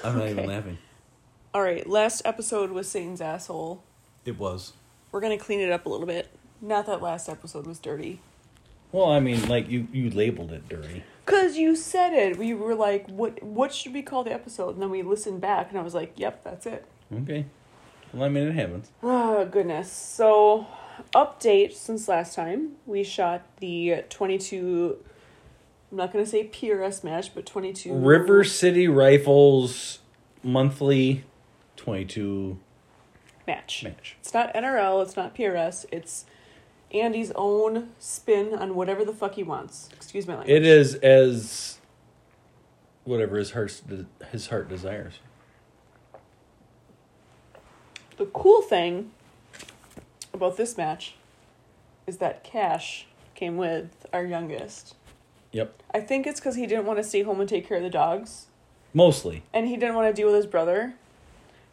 I'm not even laughing. All right, last episode was Satan's asshole. It was. We're gonna clean it up a little bit. Not that last episode was dirty. Well, I mean, like you you labeled it dirty. Cause you said it. We were like, "What? What should we call the episode?" And then we listened back, and I was like, "Yep, that's it." Okay. Well, I mean, it happens. Oh goodness. So, update since last time we shot the twenty-two. I'm not gonna say PRS match, but twenty-two River City Rifles monthly 22 match. match. It's not NRL. It's not PRS. It's Andy's own spin on whatever the fuck he wants. Excuse my language. It is as whatever his heart his heart desires. The cool thing about this match is that Cash came with our youngest. Yep. I think it's because he didn't want to stay home and take care of the dogs, Mostly. and he didn't want to deal with his brother.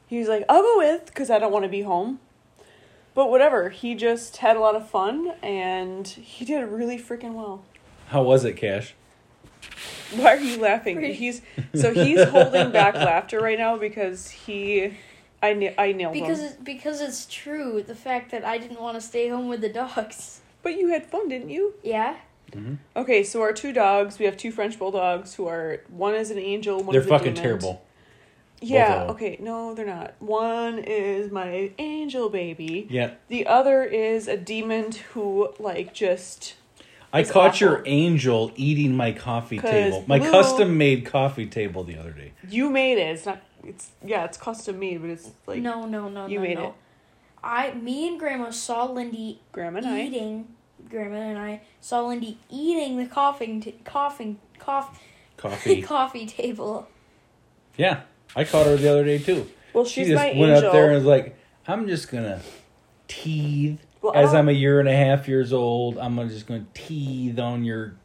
He was like, "I'll go with," because I don't want to be home. But whatever, he just had a lot of fun, and he did really freaking well. How was it, Cash? Why are you laughing? Pretty- He's so he's holding back laughter right now because he, I na- I nailed Because him. it's, because it's true. The fact that I didn't want to stay home with the dogs. But you had fun, didn't you? Yeah. Mm-hmm. Okay, so our two dogs, we have two French bulldogs who are one is an angel, one is They're is a fucking demon. terrible. Yeah, of okay, no, they're not. One is my angel baby. Yeah. The other is a demon who like just I caught awful. your angel eating my coffee table. My Blue- custom made coffee table the other day. you made it. It's not it's yeah, it's custom made, but it's like no, no, no, you no, made no. it. I, me and Grandma saw Lindy Grandma and I. eating. Grandma and I saw Lindy eating the coughing, t- coughing, cough, Coffee. coffee table. yeah. I caught her the other day too. Well, She just my went angel. up there and was like, I'm just gonna teethe. Well, As I'm a year and a half years old, I'm just gonna teethe on your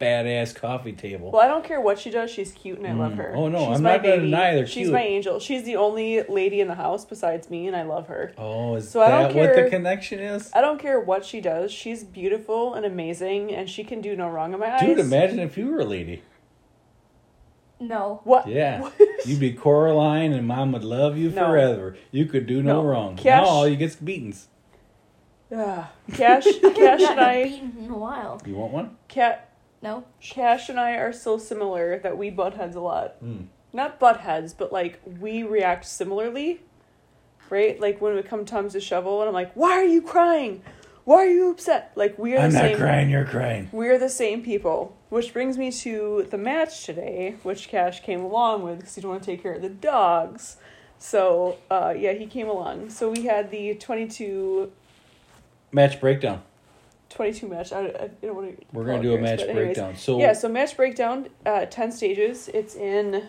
badass coffee table. Well, I don't care what she does. She's cute and I love Mm. her. Oh, no, She's I'm my not gonna baby. deny they're She's cute. my angel. She's the only lady in the house besides me, and I love her. Oh, is So I don't that what the care- connection is? I don't care what she does. She's beautiful and amazing, and she can do no wrong in my eyes. Dude, imagine if you were a lady. No. what? Yeah. You'd be Coraline and mom would love you No. forever. You could do no, No. wrong. Cash- No, all you get's beatings. Ah, Cash, Cash and I, beaten in a while. You want one? Cat, No. Cash and I are so similar that we butt heads a lot. Mm. Not butt heads, but like we react similarly, right? Like when it comes time to shovel, and I'm like, "Why are you crying? Why are you upset?" Like we are I'm the not same. crying, you're crying. We're the same people. Which brings me to the match today, which Cash came along with because he didn't want to take care of the dogs. So, uh, yeah, he came along. So we had the 22, Match breakdown. 22 match. I, I don't want to. We're gonna do a match breakdown. So Yeah, so match breakdown, uh, 10 stages. It's in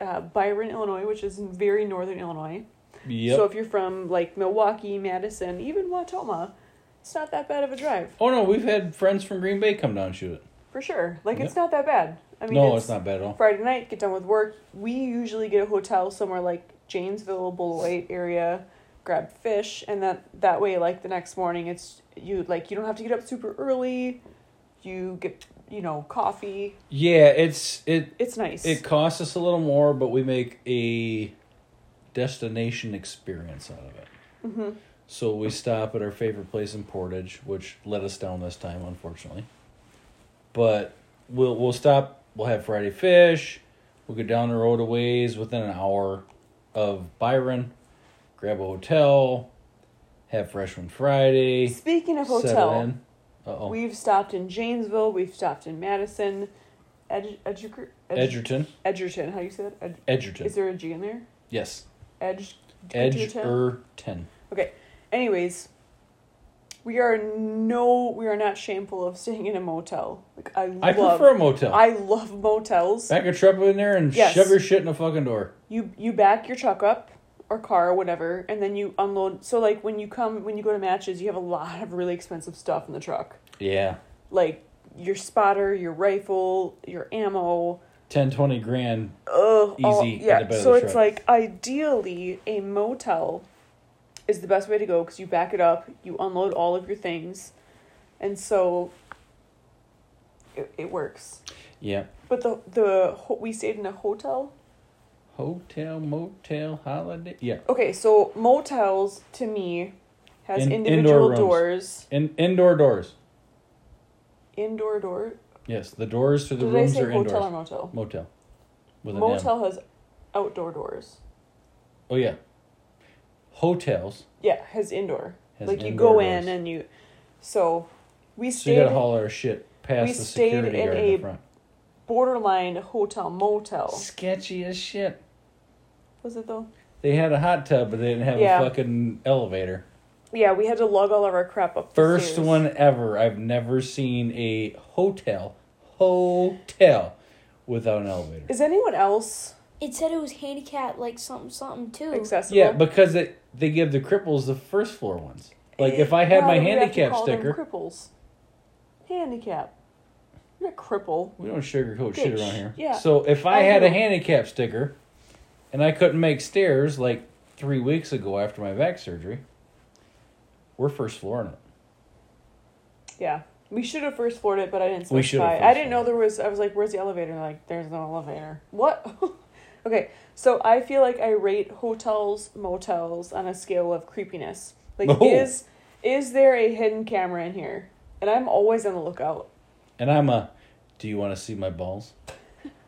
uh, Byron, Illinois, which is in very northern Illinois. yep. So if you're from like Milwaukee, Madison, even Wautoma, it's not that bad of a drive. oh no, we've had friends from Green Bay come down and shoot it. For sure. Like, it's not that bad. I mean, no, it's, not bad at all. Friday night, get done with work. We usually get a hotel somewhere like Janesville, Beloit area, grab fish, and that that way, like the next morning, it's you like you don't have to get up super early. You get you know coffee. Yeah, it's it It's nice. it costs us a little more, but we make a destination experience out of it. hmm So we stop at our favorite place in Portage, which let us down this time, unfortunately. But we'll we'll stop. We'll have Friday fish. We'll go down the road a ways within an hour of Byron. Grab a hotel. Have Freshman Friday. Speaking of hotel. Uh-oh. we've stopped in Janesville. We've stopped in Madison. Ed, Edger, Ed, Edgerton. Edgerton. How do you say that? Ed, Edgerton. is there a G in there? yes. Edge. Edgerton? Okay. Anyways, we are no, we are not shameful of staying in a motel. Like I love, I prefer a motel. I love motels. Back a truck in there and Yes. shove your shit in the fucking door. You you back your truck up or car or whatever, and then you unload. So like when you come when you go to matches, you have a lot of really expensive stuff in the truck, Yeah. like your spotter, your rifle, your ammo. 10, 20 grand. Ugh, Easy in yeah. the bed of so it's truck. like ideally a motel is the best way to go because you back it up, you unload all of your things, and so it, it works. Yeah. But the the we stayed in a hotel, Hotel, motel, holiday. Yeah. Okay, so motels to me has In- individual indoor doors. In indoor doors. Indoor door. Yes, the doors to the Did I rooms say are hotel indoors. or motel? Motel. With. Motel has outdoor doors. Oh yeah. Hotels. Yeah, has indoor. Has like you go doors. in and you. So, we So you stayed gotta haul our shit past we the stayed security in guard in the front. Borderline hotel motel. Sketchy as shit. Was it though? They had a hot tub, but they didn't have Yeah. a fucking elevator. Yeah, we had to lug all of our crap up. the First stairs. one ever. I've never seen a hotel, hotel, without an elevator. Is anyone else It said it was handicapped, like something, something too. accessible? Yeah, because it, they give the cripples the first floor ones. Like if I had Why my do we have to handicap sticker, cripples. Handicap. You're not cripple. we don't sugarcoat shit around here. Yeah. So if I I had a handicap sticker, and I couldn't make stairs like three weeks ago after my back surgery, we're first flooring it. Yeah. We should have first floored it, but I didn't We should have specify. I didn't know there was. I was like, "Where's the elevator?" And like, "There's no elevator." What? okay, so I feel like I rate hotels, motels on a scale of creepiness. Like, Oh. is is there a hidden camera in here? And I'm always on the lookout. And I'm a. Do you want to see my balls?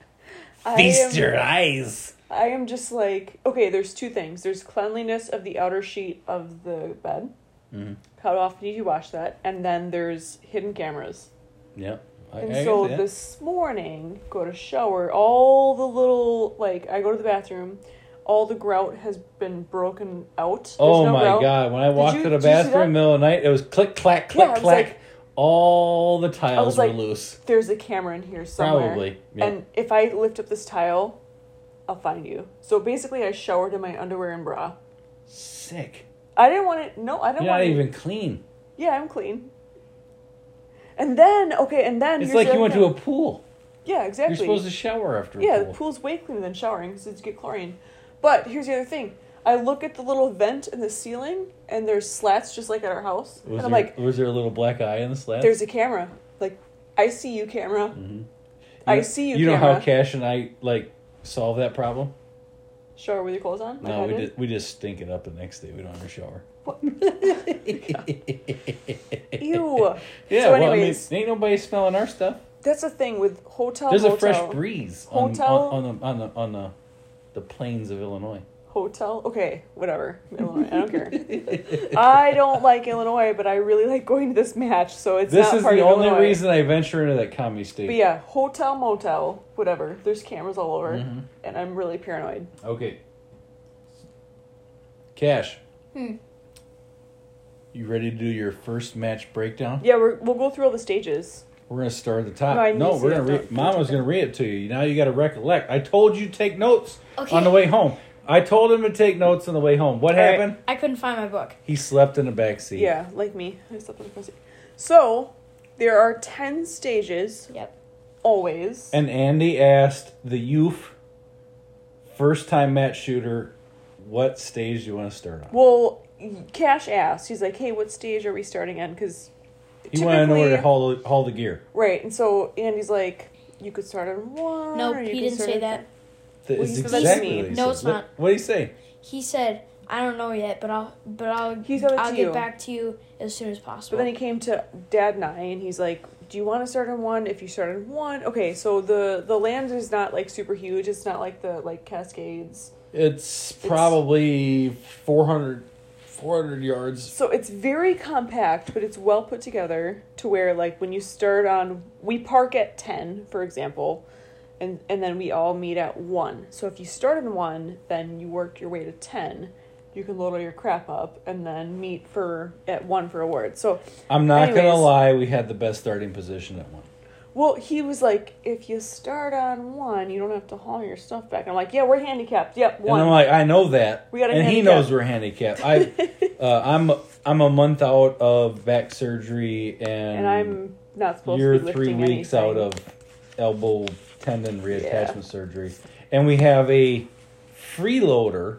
Feast am- your eyes. I am just like okay. There's two things. There's cleanliness of the outer sheet of the bed. Mm-hmm. How often do you wash that? And then there's hidden cameras. Yep. I, And I so this morning, go to shower. All the little like I go to the bathroom. All the grout has been broken out. There's Oh no my grout. god! When I walked you- to the did you see bathroom in the middle of the night, it was click clack click Yeah, clack. like- All the tiles was were like, loose. There's a camera in here somewhere. Probably. Yeah. And if I lift up this tile, I'll find you. So basically, I showered in my underwear and bra. Sick. I didn't want it. No, I don't You're want not it. even clean. Yeah, I'm clean. And then okay, and then It's like the you went to a pool. yeah exactly. You're supposed to shower after Yeah, pool. the pool's way cleaner than showering because you get chlorine. But here's the other thing. I look at the little vent in the ceiling, and there's slats just like at our house. Was and I'm there, like, was there a little black eye in the slat? there's a camera. Like, I see you, camera. Mhm. I see you, You know camera. how Cash and I like solve that problem? Shower with your clothes on? like no, I we did? just we just stink it up the next day. We don't ever shower. Ew. Yeah, So well, I mean, ain't nobody smelling our stuff. That's the thing with hotel. There's a fresh breeze on, Hotel? on, on the on the on the the plains of Illinois. Hotel? Okay, whatever. Illinois. I don't care. I don't like Illinois, but I really like going to this match, so it's This not is part the of only Illinois. reason I venture into that commie state. But yeah, hotel, motel, whatever. There's cameras all over, Mhm. and I'm really paranoid. Okay. Cash. Hmm. You ready to do your first match breakdown? Yeah, we're, we'll go through all the stages. We're gonna start at the top. No, I need No, to we're it. gonna Don't- read. Mama's gonna read it to you. Now you got to recollect. I told you to take notes Okay. on the way home. I told him to take notes on the way home. What All right. happened? I couldn't find my book. He slept in the back seat. Yeah, like me. I slept on the front seat. So, there are 10 stages, Yep. always. And Andy asked the youth, first time match shooter, what stage do you want to start on? well, Cash asked, he's like, hey, what stage are we starting on? Because He wanted to know where to haul, the- haul the gear. Right, and so Andy's like, you could start on one. No, or you he didn't start say on- that. That Well, is he said that's exactly what he No, it's What- not. What did he say? He said, "I don't know yet, but I'll, but I'll, He said it I'll get you. back to you as soon as possible." But possible." then he came to Dad and I, and he's like, "Do you want to start on one? If you start on one, okay." So the the land is not like super huge. It's not like the like Cascades. It's probably 400, 400 yards. So it's very compact, but it's well put together to where like when you start on, we park at ten, for example, and and then we all meet at one. So if you start on one, then you work your way to ten. You can load all your crap up and then meet for at one for awards. So I'm not going to lie, we had the best starting position at one. Well, he was like, if you start on one, you don't have to haul your stuff back. I'm like, yeah, we're handicapped. Yep, one. And I'm like, I know that. We got and he knows we're handicapped. I, uh, I'm I'm a month out of back surgery, and, and I'm not supposed you're to be three weeks anything. out of elbow tendon reattachment surgery, and we have a freeloader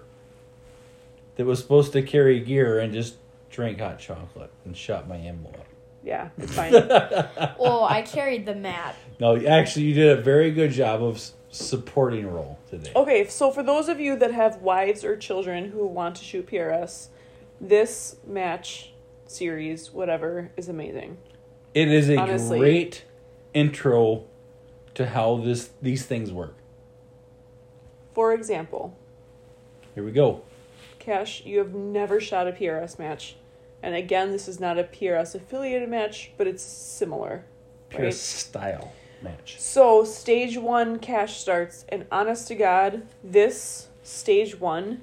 that was supposed to carry gear and just drank hot chocolate and shot my ammo up. Yeah, it's fine. well, I carried the mat. No, actually, you did a very good job of supporting role today. Okay, so for those of you that have wives or children who want to shoot PRS, this match series, whatever, is amazing. It is a Honestly. great intro to how this these things work. For example, Here we go. Cash, you have never shot a PRS match. And again, this is not a PRS affiliated match, but it's similar. Pure Right. style match. So, stage one cash starts, and honest to God, this stage one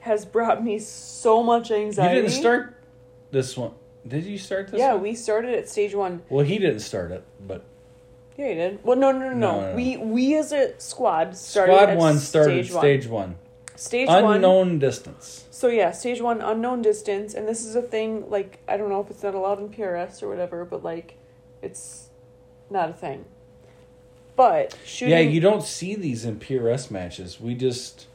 has brought me so much anxiety. You didn't start this one. Did you start this Yeah, one? we started at stage one. Well, he didn't start it, but Yeah, you did. Well, no, no, no, no. No. We we as a squad started squad at one started stage one. stage one. Stage one. Unknown distance. So yeah, stage one, unknown distance, and this is a thing. Like I don't know if it's not allowed in PRS or whatever, but like, it's not a thing. But shooting. Yeah, you don't see these in PRS matches. We just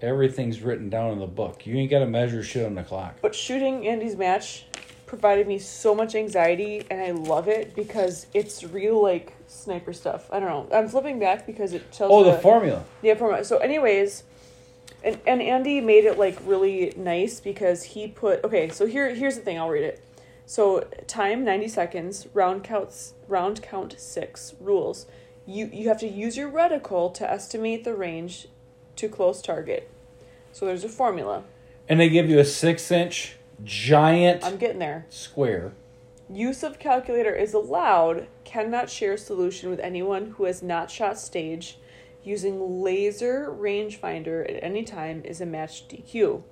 everything's written down in the book. You ain't got to measure shit on the clock. But shooting Andy's match provided me so much anxiety, and I love it because it's real like sniper stuff. I don't know. I'm flipping back because it tells. Oh, the formula. Yeah, from so anyways, and and Andy made it like really nice because he put okay, so here here's the thing, I'll read it. So time 90 seconds, round counts round count 6 rules. You you have to use your reticle to estimate the range to close target. So there's a formula. And they give you a six inch giant I'm getting there. square. Use of calculator is allowed, cannot share solution with anyone who has not shot stage. Using laser rangefinder at any time is a match DQ.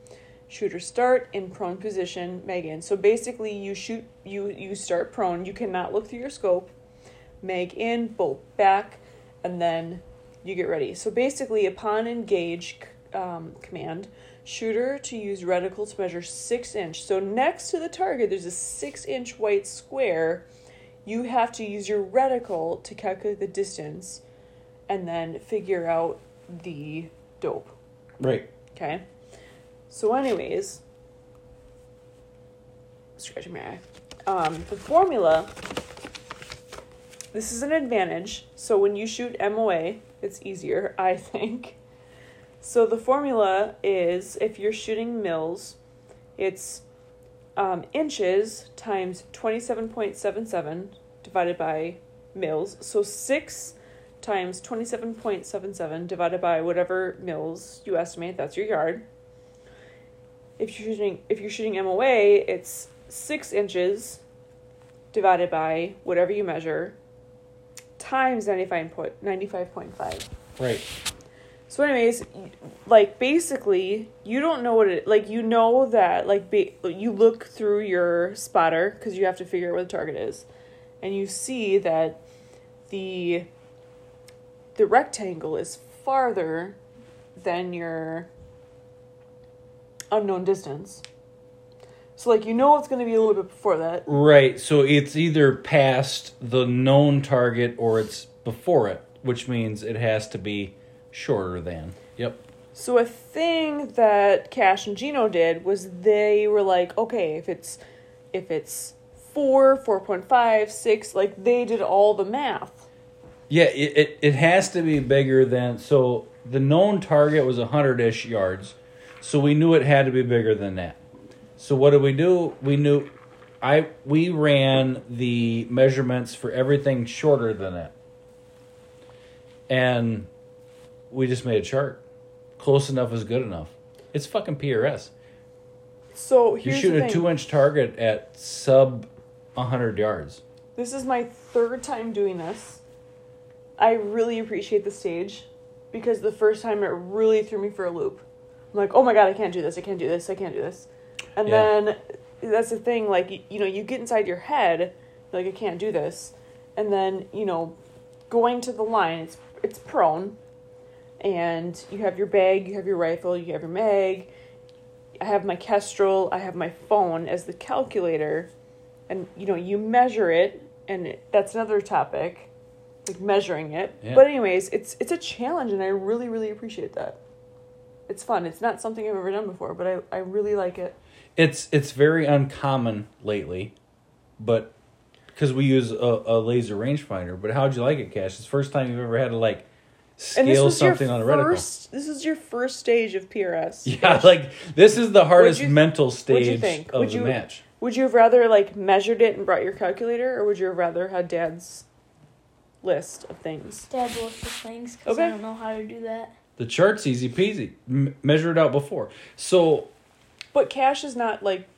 Shooter start in prone position, mag in. So basically you shoot you you start prone, you cannot look through your scope. mag in, bolt back, and then you get ready. So basically upon engage um, command, shooter to use reticle to measure six inch. So next to the target, there's a six inch white square. You have to use your reticle to calculate the distance and then figure out the dope. Right. Okay? So, anyways, scratching my eye. Um, the formula, this is an advantage. So, when you shoot MOA, it's easier, I think. So, the formula is if you're shooting mils, it's um, inches times 27.77 divided by mils. So, 6 times 27.77 divided by whatever mils you estimate, that's your yard if you're shooting if you're shooting MOA, it's six inches divided by whatever you measure times 95 point, 95.5. Right. So anyways, like basically, you don't know what it like you know that like ba- you look through your spotter cuz you have to figure out where the target is and you see that the the rectangle is farther than your unknown distance. So like you know it's going to be a little bit before that. Right. So it's either past the known target or it's before it, which means it has to be shorter than. Yep. So a thing that Cash and Gino did was they were like, okay, if it's if it's four, four point five, six, like they did all the math. Yeah, it, it, it has to be bigger than so the known target was hundred ish yards. So we knew it had to be bigger than that. So what did we do? We knew I we ran the measurements for everything shorter than that. And we just made a chart. Close enough is good enough. It's fucking PRS. So You shoot a two inch target at sub hundred yards. This is my third time doing this. I really appreciate the stage because the first time it really threw me for a loop. I'm like, oh my god, I can't do this, I can't do this, I can't do this. And Yeah. then that's the thing, like, you, you know, you get inside your head, like, I can't do this. And then, you know, going to the line, it's, it's prone. And you have your bag, you have your rifle, you have your mag. I have my Kestrel, I have my phone as the calculator and you know you measure it and it, that's another topic like measuring it Yeah. but anyways it's it's a challenge and i really really appreciate that it's fun it's not something i've ever done before but i, I really like it It's it's very uncommon lately, but because we use a, a laser rangefinder. But how'd you like it, Cash? It's the first time you've ever had to like scale something on a reticle. first. This is your first stage of PRS. Yeah, like this is the hardest you- mental what'd you stage think? of Would the you- match. Would you have rather like measured it and brought your calculator, or would you have rather had Dad's list of things? Dad looks for things because I don't know how to do that. The chart's easy peasy. M- measure it out before. So But Cash is not like.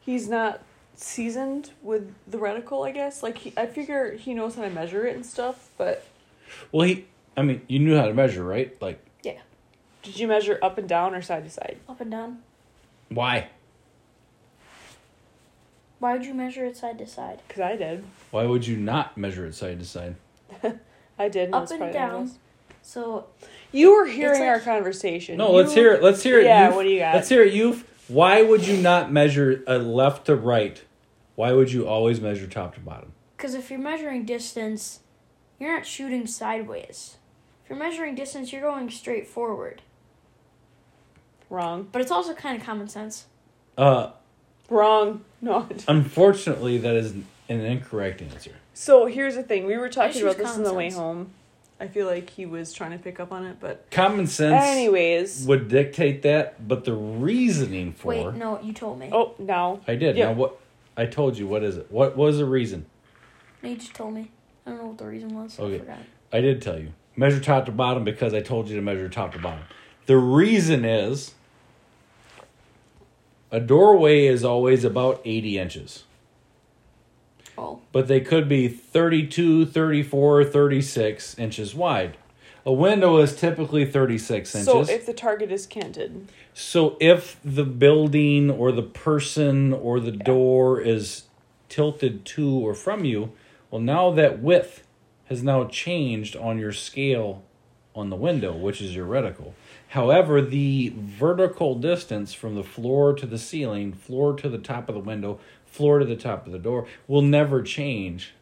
He's not seasoned with the reticle, I guess. Like he, I figure he knows how to measure it and stuff. But well, he. I mean, you knew how to measure, right? Like Yeah. did you measure up and down or side to side? Up and down. why? Why would you measure it side to side? Because I did. Why would you not measure it side to side? I did. and Up that's and probably down. was. So You were hearing like- our conversation. No, let's hear it. Let's hear it. Yeah, Youth. what do you got? Let's hear it, youth. Why would you not measure a left to right? Why would you always measure top to bottom? Because if you're measuring distance, you're not shooting sideways. If you're measuring distance, you're going straight forward. Wrong. But it's also kind of common sense. Uh, Wrong. No. unfortunately, that is an incorrect answer. So here's the thing. We were talking just about this on the way sense. home. I feel like he was trying to pick up on it, but Common sense anyways. would dictate that, but the reasoning for Wait, no, you told me. Oh, no. I did. Yeah. Now what? I told you. What is it? What was the reason? No, you just told me. I don't know what the reason was. Okay. I forgot. I did tell you. Measure top to bottom because I told you to measure top to bottom. The reason is a doorway is always about 80 inches, Oh, but they could be 32, 34, 36 inches wide. A window is typically 36 inches. so if the target is canted, So if the building or the person or the door is tilted to or from you, well now that width has now changed on your scale on the window, which is your reticle. However, the vertical distance from the floor to the ceiling, floor to the top of the window, floor to the top of the door will never change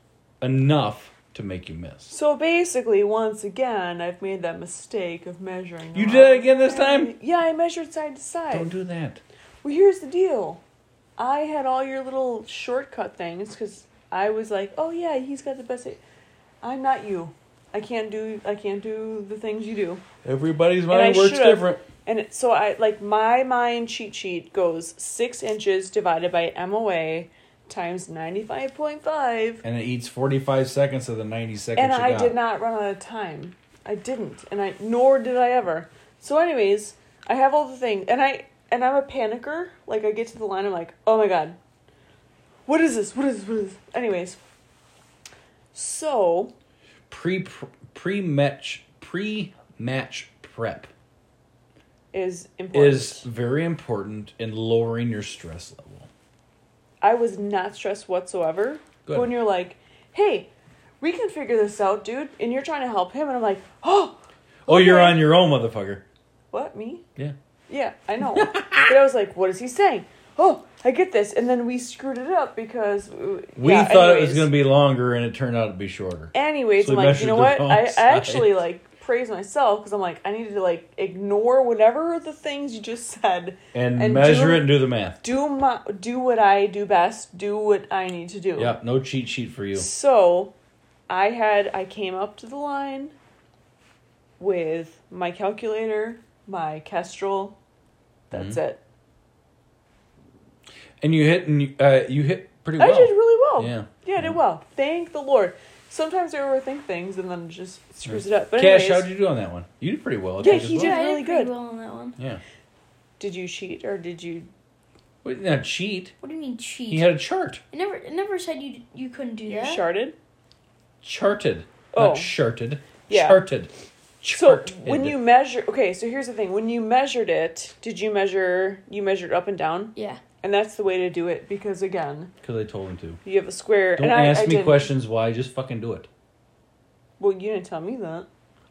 enough to make you miss. so basically, once again, I've made that mistake of measuring. You did it again this time? Yeah, I measured side to side. Don't do that. Well, here's the deal. I had all your little shortcut things because I was like, "Oh yeah, he's got the best." I'm not you. I can't do. I can't do the things you do. Everybody's mind works should've- different. And it, so I like my mind cheat sheet goes six inches divided by MOA times ninety five point five, And it eats 45 seconds of the 90 seconds and I got. did not run out of time. I didn't, and I nor did I ever. So, anyways, I have all the things, and I and I'm a panicker. Like I get to the line, I'm like, oh my god, what is this? What is this? What is this? Anyways, so pre pre match pre match prep is important. is very important in lowering your stress level. I was not stressed whatsoever. Good. When you're like, hey, we can figure this out, dude, and you're trying to help him, and I'm like, oh, Oh, you're on your own, motherfucker. What me? Yeah. Yeah, I know. but I was like, what is he saying? Oh, I get this, and then we screwed it up because uh, We yeah, thought it was going to be longer, and it turned out to be shorter. Anyways, So I'm like, you know what? I, I actually like praise myself because I'm like, I needed to like ignore whatever the things you just said, And, And measure do- it and do the math. do my do what I do best, do what I need to do. Yeah, no cheat sheet for you. So, I had I came up to the line with my calculator, my Kestrel. That's Mm-hmm. it. And you hit and you, uh, you hit pretty well. I did really well. Yeah. Yeah, I did well. Thank the Lord. Sometimes I overthink things and then it just screws it up. But Cash, anyways, how did you do on that one? You did pretty well. I Yeah, he well. did. yeah, I really did good. well on that one. Yeah. did you cheat or did you? Well, not cheat. What do you mean cheat? He had a chart. It never, it never said you you couldn't do You that. charted. Charted. Oh. Not charted. Yeah. Charted. So Charted. when you measure, okay, so here's the thing: when you measured it, did you measure? You measured up and down, Yeah. And that's the way to do it because again, Because I told him to. you have a square. Don't and I, ask I me didn't. questions why. Just fucking do it. Well, you didn't tell me that.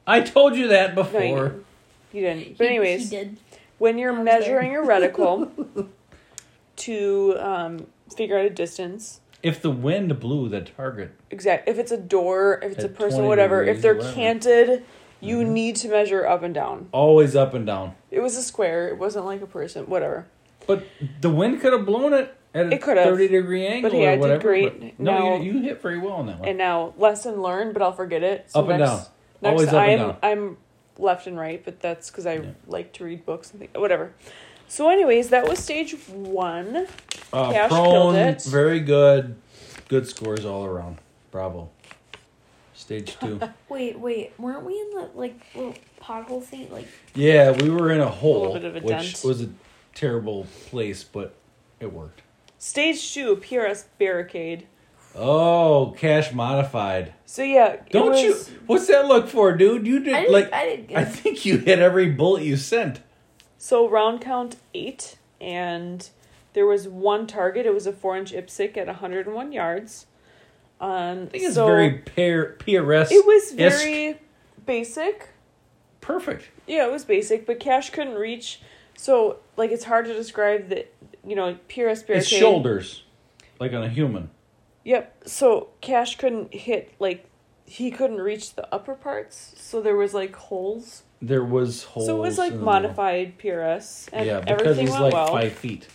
I told you that No, before. you didn't. You didn't. But anyways, he did. when you're I was measuring your reticle to um, figure out a distance, If the wind blew the target, exact. If it's a door, if it's a person, whatever. If they're or whatever. canted, you Mhm. need to measure up and down. always up and down. It was a square. It wasn't like a person. Whatever. But the wind could have blown it at a It could've. thirty degree angle hey, I or did great. but no, Now- you, you hit very well on that one. And now, lesson learned, but I'll forget it. So up and next- down. Next, Always up and I'm down. I'm left and right, but that's because I Yeah. like to read books and think whatever. So, anyways, that was stage one. Uh, Cash prone, killed it. very good. Good scores all around. Bravo. Stage two. Wait, wait, weren't we in the like little pothole thing? Like, yeah, we were in a hole, a little bit of a which dent. was a terrible place, but it worked. Stage two, PRS barricade. Oh, cash modified. So yeah, Don't you? What's that look for, dude? You did I didn't, like. I didn't get I think you hit every bullet you sent. So round count eight, and there was one target. It was a four-inch IPSC at 101 yards. Um, I think it's so very pair PRS. It was very basic. perfect. Yeah, it was basic, but Cash couldn't reach. So like, it's hard to describe the, you know, PRS barricade. It's shoulders, like on a human. Yep. So Cash couldn't hit like he couldn't reach the upper parts, so there was like holes. There was holes. so it was like in the middle. modified PRS, and yeah, because everything he's went like well. five feet.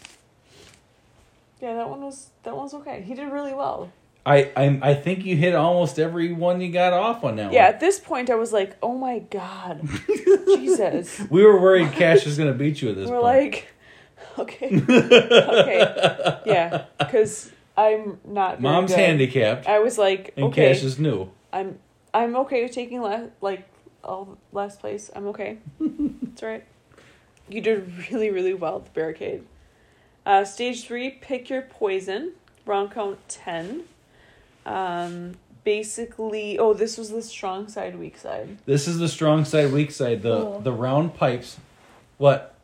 Yeah, that one was that one was okay. He did really well. I, I I think you hit almost every one you got off on that one. Yeah, one. at this point I was like, "Oh my god, Jesus!" We were worried Cash was gonna beat you at this We're point. like, "Okay, okay, yeah," because I'm not. Very Mom's good. handicapped, I was like, and "Okay, Cash is new. I'm I'm okay with taking last like all last place. I'm okay. It's all right. You did really really well at the barricade. Uh, stage three, pick your poison. Round count ten. Um, basically, oh, this was the strong side, weak side. This is the strong side, weak side. The Cool. the round pipes. What?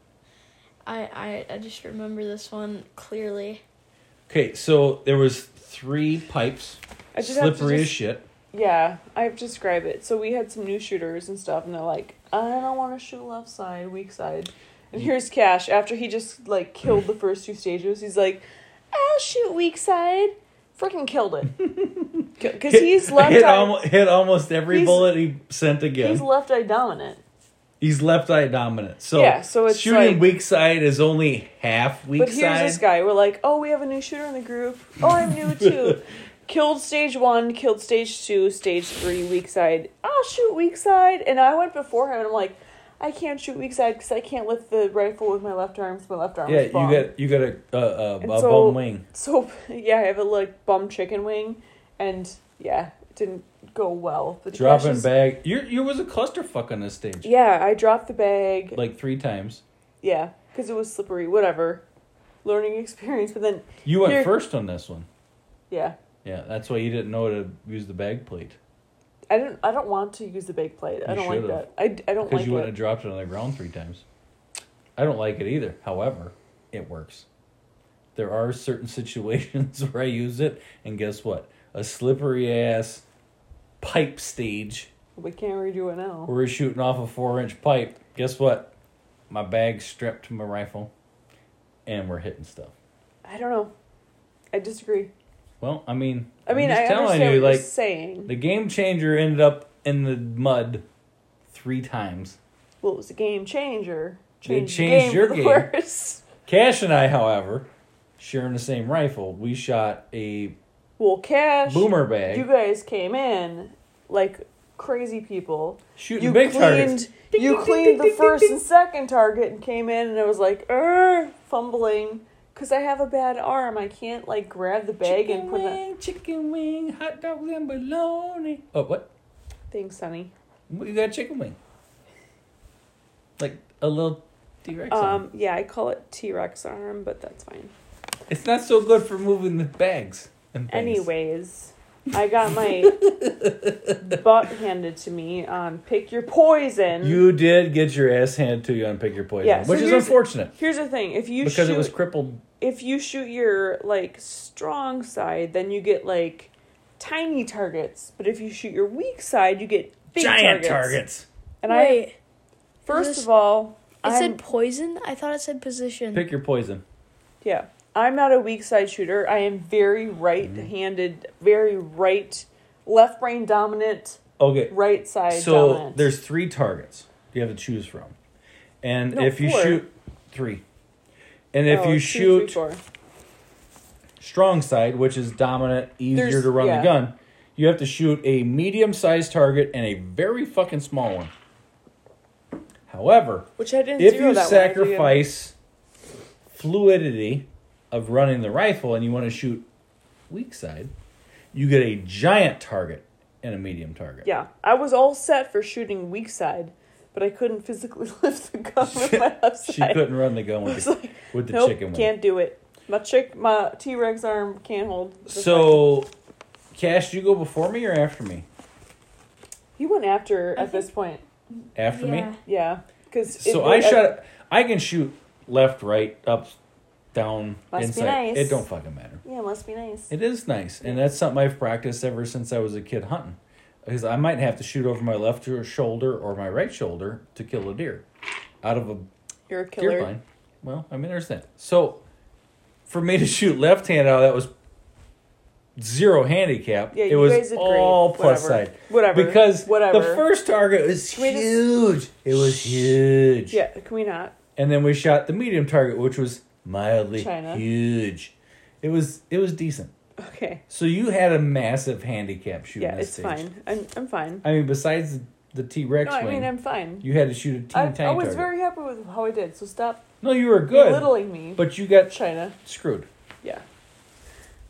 I, I I just remember this one clearly. Okay, so there was three pipes, I just have to slippery as just- shit. Yeah, I have to describe it. So we had some new shooters and stuff, and they're like, I don't want to shoot left side, weak side. And here's Cash. After he just like killed the first two stages, he's like, I'll shoot weak side. Freaking killed it. Because he's left hit, eye. almost, hit almost every bullet he sent again. He's left eye dominant. He's left eye dominant. So Yeah, so it's shooting like- weak side is only half weak side. But here's side. this guy. We're like, oh, we have a new shooter in the group. Oh, I'm new too. killed stage one, killed stage two, stage three, weak side. I'll shoot weak side. And I went before him and I'm like, I can't shoot weak side because I can't lift the rifle with my left arm my left arm Yeah, you got you got a a, a, a so- bum wing. So, yeah, I have a like bum chicken wing. And yeah, it didn't go well. But Dropping bag. You you was a clusterfuck on this stage. Yeah, I dropped the bag. Like three times. yeah, because it was slippery. Whatever. Learning experience. But then, You went Here- first on this one. yeah. Yeah, that's why you didn't know to use the bag plate I don't. I don't want to use the bag plate. I You don't like should've. that. I, I don't because like you wouldn't it. have dropped it on the ground three times. I don't like it either. However, it works. There are certain situations where I use it, and guess what? A slippery ass pipe stage We can't redo it now. where we're shooting off a four inch pipe. Guess what? My bag's strapped to my rifle, and we're hitting stuff. I don't know. I disagree. Well, I mean, I mean, I'm just I telling understand you, what like you're saying. the game changer ended up in the mud three times. well, it was a game changer. It Changed, the changed game your the game. worse. Cash and I, however, sharing the same rifle, we shot a Well, Cash, boomer bag, you guys came in like crazy people. shooting You big cleaned. targets. Ding, you ding, cleaned ding, the ding, first ding, and second target and came in, and it was like, er, fumbling. Because I have a bad arm. I can't, like, grab the bag chicken and put it. wing, chicken wing, hot dog and bologna. Oh, what? Thanks, Sonny. You got chicken wing? Like a little T Rex. Um, yeah, I call it T Rex arm, but that's fine. it's not so good for moving the bags. And things. Anyways, I got my butt handed to me on Pick Your Poison. you did get your ass handed to you on pick your poison, Yeah, so which is here's- unfortunate Here's the thing: if you because shoot, it was crippled. if you shoot your like strong side, then you get like tiny targets. But if you shoot your weak side, you get big Giant targets. targets. And I, first this- of all, it I'm, said poison. I thought it said position. Pick your poison. yeah, I'm not a weak side shooter. I am very right-handed, very right, left brain dominant, Okay, right side so dominant. there's three targets you have to choose from, and No, if you four. shoot three, and if Oh, you two, shoot four. strong side, which is dominant, easier There's- to run yeah. the gun, you have to shoot a medium sized target and a very fucking small one. However, Which I didn't if zero you that one, I did. sacrifice fluidity of running the rifle and you want to shoot weak side, you get a giant target and a medium target. Yeah, I was all set for shooting weak side, but I couldn't physically lift the gun with my left side. She side. couldn't run the gun with the, like, with the nope, chicken wing. can't do it. My chick, my T Rex arm can't hold. the So, Cash, you go before me or after me? He went after I at this point. After me. Yeah. Yeah, because So I shot. I can shoot left, right, up, down, Must be inside. nice. It don't fucking matter. Yeah, must be nice. It is nice, and that's something I've practiced ever since I was a kid hunting. Because I might have to shoot over my left shoulder or my right shoulder to kill a deer, out of a You're a deer killer. blind. Well, I mean, there's that. So, for me to shoot left hand out, that was zero handicap. Yeah, it you was all plus Whatever. side. Whatever. Because Whatever. the first target was Can we just- huge. It was huge. Yeah, can we not? And then we shot the medium target, which was mildly China. huge. It was it was decent. Okay. So you had a massive handicap shooting Yeah, this it's stage. fine. I'm I'm fine. I mean, besides the, T Rex No, I mean I'm fine. you had to shoot a teeny I, tiny I was target. very happy with how I did. So stop no, you were good, belittling me, but you got China. screwed. Yeah.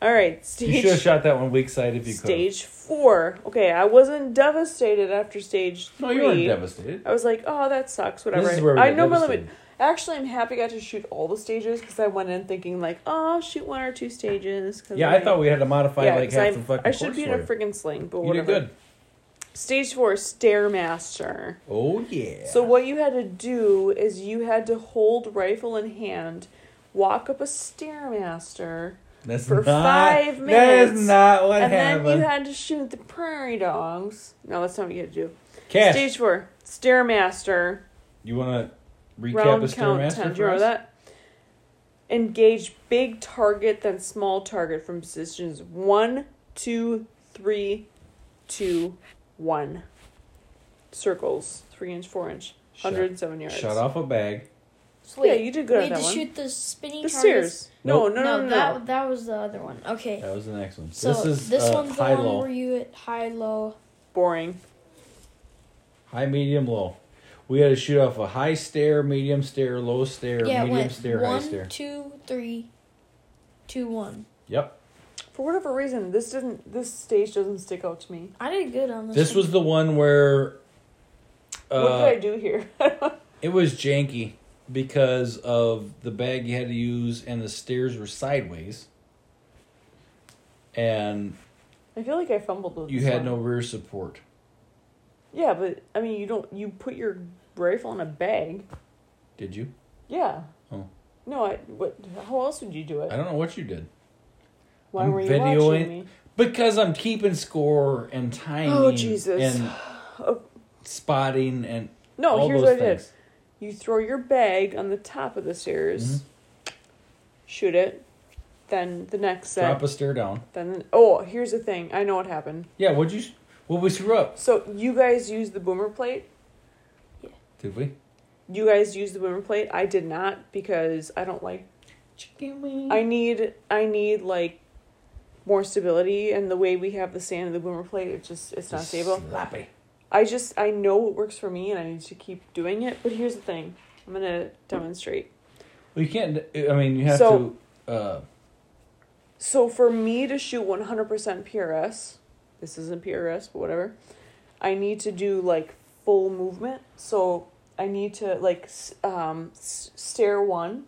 All right, stage. You should have shot that one weak side if you could. Stage four. Okay, I wasn't devastated after stage three. No, you weren't devastated. I was like, oh, that sucks. Whatever. This is where we I know my devastated. limit. Actually, I'm happy I got to shoot all the stages because I went in thinking like, oh, I'll shoot one or two stages. Cause Yeah, I thought we had to modify yeah, like half I, the fucking I should be in a freaking sling, but You whatever. did good. Stage four, stairmaster. Oh yeah. So what you had to do is you had to hold rifle in hand, walk up a stairmaster, That's for not, five minutes, That is not what and happened. then you had to shoot the prairie dogs. No, that's not what you had to do. Cash. Stage four, stairmaster. You want to recap round a count stairmaster 10. Do for you remember us? that? Engage big target, then small target from positions one, two, three, two, one. Circles, three inch, four inch, Shut- 107 yards. Shut off a bag. So wait, Yeah, you did good we on had that to one. shoot the spinning The targets. stairs. No, Nope. no, no, no, no. that that was the other one. Okay. That was the next one. So this is uh, one's the high one low, where you hit high low. Boring. high medium low. We had to shoot off a high stair, medium stair, low stair, yeah, medium went stair, one, high stair. two, three, two, one. Yep. For whatever reason, this didn't. This stage doesn't stick out to me. I did good on this. This one. was the one where what uh, did I do here? it was janky because of the bag you had to use and the stairs were sideways. And I feel like I fumbled with you this had one. no rear support. Yeah, but I mean, you don't. You put your rifle in a bag. Did you? Yeah. Oh. No, I. What? How else would you do it? I don't know what you did. Why I'm were you videoing- watching me? Because I'm keeping score and timing Oh, Jesus. and Oh. spotting and No, here's what I did. You throw your bag on the top of the stairs, Mm-hmm. shoot it, then the next set. Drop a stair down. Then oh, here's the thing. I know what happened. Yeah, what'd you what we screw up? So you guys used the boomer plate. Did we? You guys used the boomer plate. I did not because I don't like. Chicken wing. I need I need like more stability, and the way we have the sand in the boomer plate, it just it's not stable. Sloppy. I just I know it works for me, and I need to keep doing it. But here's the thing. I'm gonna demonstrate. Well, you can't. I mean, you have So- to. Uh, So for me to shoot 100% PRS, this isn't PRS, but whatever, I need to do like full movement. So I need to like um, stair one,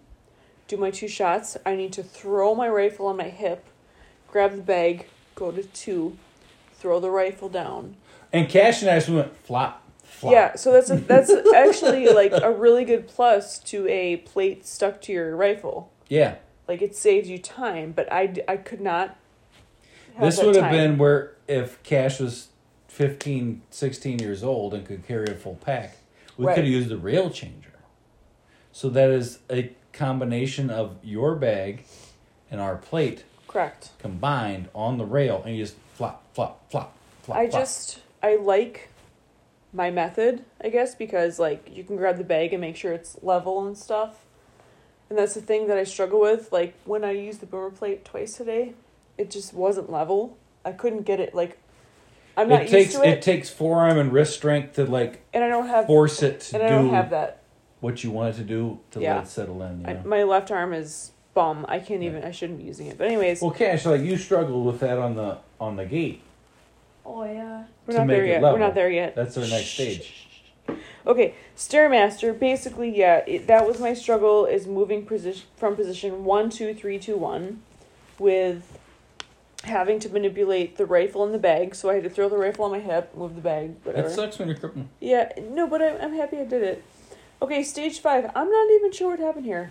do my two shots. I need to throw my rifle on my hip, grab the bag, go to two, throw the rifle down. and Cash and I just went flop, flop. Yeah, so that's a, that's actually like a really good plus to a plate stuck to your rifle. Yeah. Like it saves you time, but I I could not. This would have time. been where if Cash was 15, 16 years old and could carry a full pack, we Right. could have used a rail changer. So that is a combination of your bag and our plate correct. combined on the rail, and you just flop, flop, flop, flop. I flop. just I like my method, I guess, because like you can grab the bag and make sure it's level and stuff. And that's the thing that I struggle with. Like when I used the boomer plate twice today, it just wasn't level. I couldn't get it like I'm not it takes used to it, it takes forearm and wrist strength to like and I don't have force it to and I don't have that. what you want it to do to Yeah. let it settle in. You I, know? my left arm is bum. I can't Yeah. even. I shouldn't be using it. But anyways, well, Cash, like you struggled with that on the on the gate. Oh yeah. we're to not make there it yet. level. We're not there yet. That's our next stage. Okay, stairmaster. Basically, yeah, it, that was my struggle. Is moving position from position one, two, three, two, one, with having to manipulate the rifle in the bag. So I had to throw the rifle on my hip, move the bag, whatever. That sucks when you're crippling. Yeah, no, but I'm, I'm happy I did it. Okay, stage five. I'm not even sure what happened here.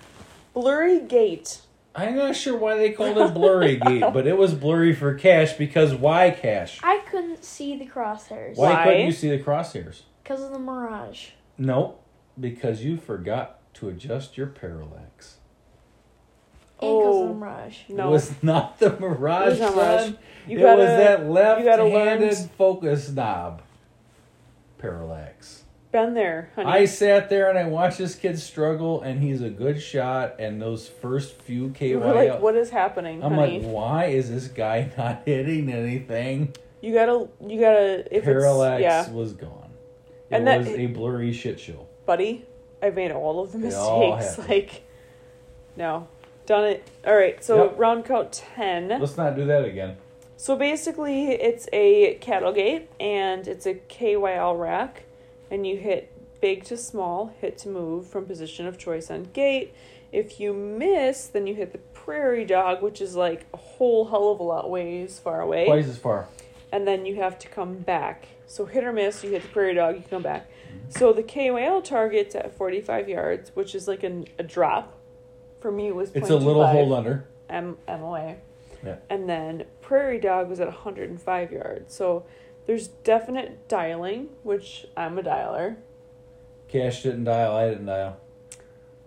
Blurry gate. I'm not sure why they called it blurry gate, but it was blurry for Cash because why Cash? I couldn't see the crosshairs Why, Why? couldn't you see the crosshairs? because of the mirage. No, because you forgot to adjust your parallax. And because of Oh. the mirage. No, It was not the Mirage, It was not Mirage. you it gotta was that you gotta learn- left-handed focus knob parallax. been there, honey. I sat there and I watched this kid struggle, and he's a good shot. And those first few KY, We're like, what is happening, I'm honey? like, why is this guy not hitting anything? you gotta, you gotta. If Parallax it's yeah, was gone. It And that- was a blurry shit show. buddy, I've made all of the mistakes. Like, no, done it. All right, so Yep. round count ten. Let's not do that again. So basically, it's a cattle gate and it's a KYL rack, and you hit big to small, hit to move from position of choice on gate. If you miss, then you hit the prairie dog, which is like a whole hell of a lot ways far away, Twice as far. and then you have to come back. So hit or miss, you hit the prairie dog, you come back. Mm-hmm. So the KYL target's at 45 yards, which is like an, a drop. For me, it was It's a little 0.25. hold under. M MOA. Yeah. And then Prairie Dog was at 105 yards. So there's definite dialing, which I'm a dialer, Cash didn't dial. I didn't dial.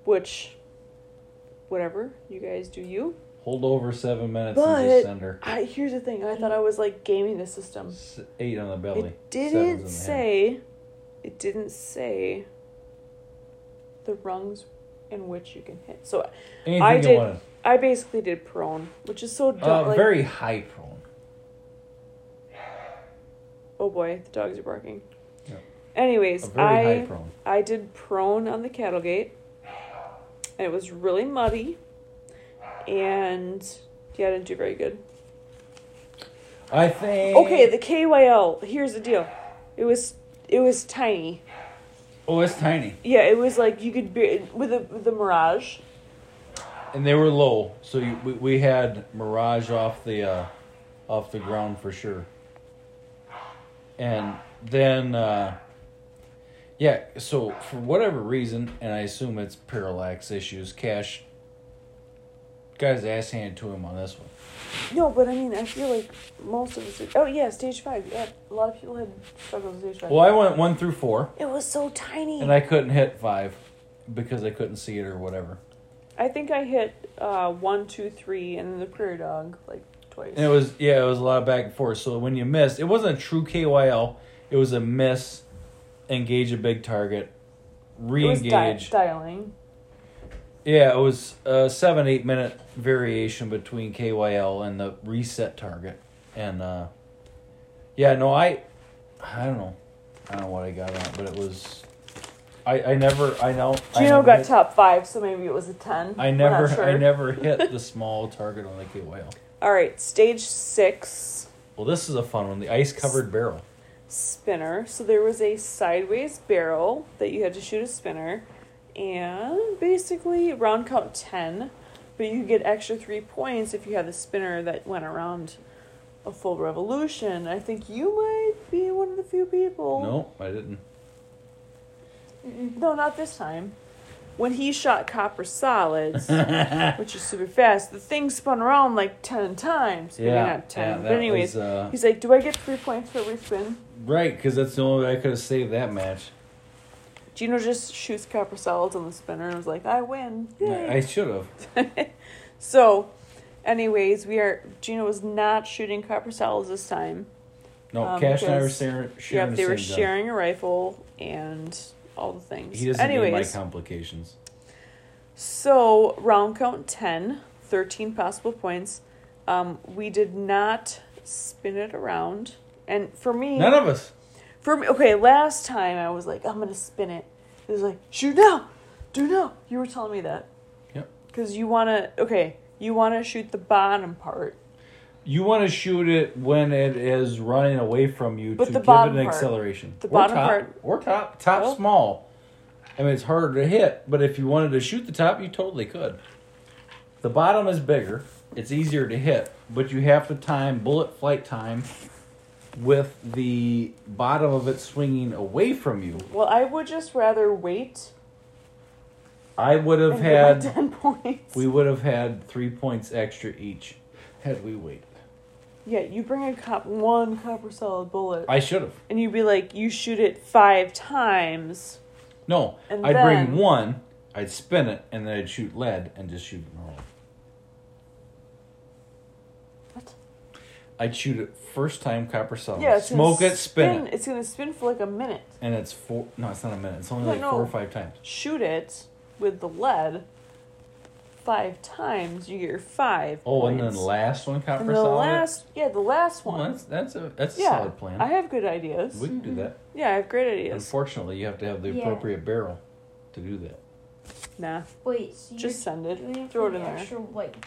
which whatever, you guys do you. Hold over seven minutes But- and just send her. I here's the thing, I thought I was like gaming the system. S- Eight on the belly. It didn't say it didn't say the rungs in which you can hit. So Anything I did- wanted. I basically did prone, which is so dumb. Uh, like, very high prone. oh boy, the dogs are barking. Yeah. Anyways, I. I did prone on the cattle gate. And it was really muddy. And yeah, I didn't do very good. I think. Okay, the KYL, here's the deal. It was it was tiny. Oh, it's tiny, Yeah, it was like you could be with the with the Mirage. and they were low, so you, we, we had Mirage off the uh, off the ground for sure. And then, uh, yeah, so for whatever reason, and I assume it's parallax issues, Cash got his ass handed to him on this one. No, but I mean, I feel like most of us. Oh yeah, stage five. Yeah, a lot of people had struggled with stage five. Well, I went one through four, It was so tiny. and I couldn't hit five because I couldn't see it or whatever. I think I hit uh, one, two, three, and then the prairie dog like twice. And it was yeah, it was a lot of back and forth. So when you missed, it wasn't a true KYL. It was a miss, engage a big target, It was di- re-engage. dialing. Yeah, it was a seven eight minute variation between KYL and the reset target, and uh, yeah, no, I, I don't know, I don't know what I got on, it, but it was, I I never I know I Gino never got hit- top five, so maybe it was a ten. I never not I never hit the small target on the KYL. All right, stage six Well, this is a fun one. The ice covered barrel. spinner. So there was a sideways barrel that you had to shoot a spinner, and basically round count ten, but you get extra three points if you had the spinner that went around a full revolution. I think you might be one of the few people. No, I didn't. Mm-mm. No, not this time. When he shot copper solids, which is super fast, the thing spun around like ten times. Maybe Yeah, not ten. yeah, but anyways, was, uh, he's like, "Do I get three points for every spin?" right, because that's the only way I could have saved that match. Gino just shoots copper solids on the spinner and was like, "I win!" Yay. I should have. So, anyways, we are. Gino was not shooting copper solids this time. No, Um, Cash and I were sharing, sharing the they were gun. sharing a rifle and all the things. He doesn't anyways, need my complications. So, round count 10, 13 possible points. Um, we did not spin it around And for me, None of us. For me, okay, last time I was like, I'm gonna spin it. It was like, shoot now, do now. You were telling me that. Yep. Because you wanna, okay, you wanna shoot the bottom part. You want to shoot it when it is running away from you But to the give it bottom an part. acceleration. The Or bottom top, part- Or top. Top Oh. small. I mean, it's harder to hit, but if you wanted to shoot the top, you totally could. The bottom is bigger. It's easier to hit, but you have to time bullet flight time with the bottom of it swinging away from you. Well, I would just rather wait I would have and get my had ten points. we would have had 3 points extra each had we waited. yeah, you bring a cop one copper solid bullet, I should have. and you'd be like, you shoot it five times. No, And I'd then- bring one, I'd spin it, and then I'd shoot lead and just shoot it normal. What? I'd shoot it first time copper solid. Yeah, it's smoke gonna it, spin, it, It's gonna spin for like a minute. and it's four. No, it's not a minute. It's only No, like no. four or five times. Shoot it with the lead five times. You get your five. Oh, and then the last one copper And the solid. last, yeah, the last Well, one. that's that's a that's a yeah, solid plan. I have good ideas. we can do mm-hmm. that. yeah, I have great ideas. Unfortunately, you have to have the Yeah. appropriate barrel to do that. Nah, Wait, so just send it. Throw it in the there. extra, like,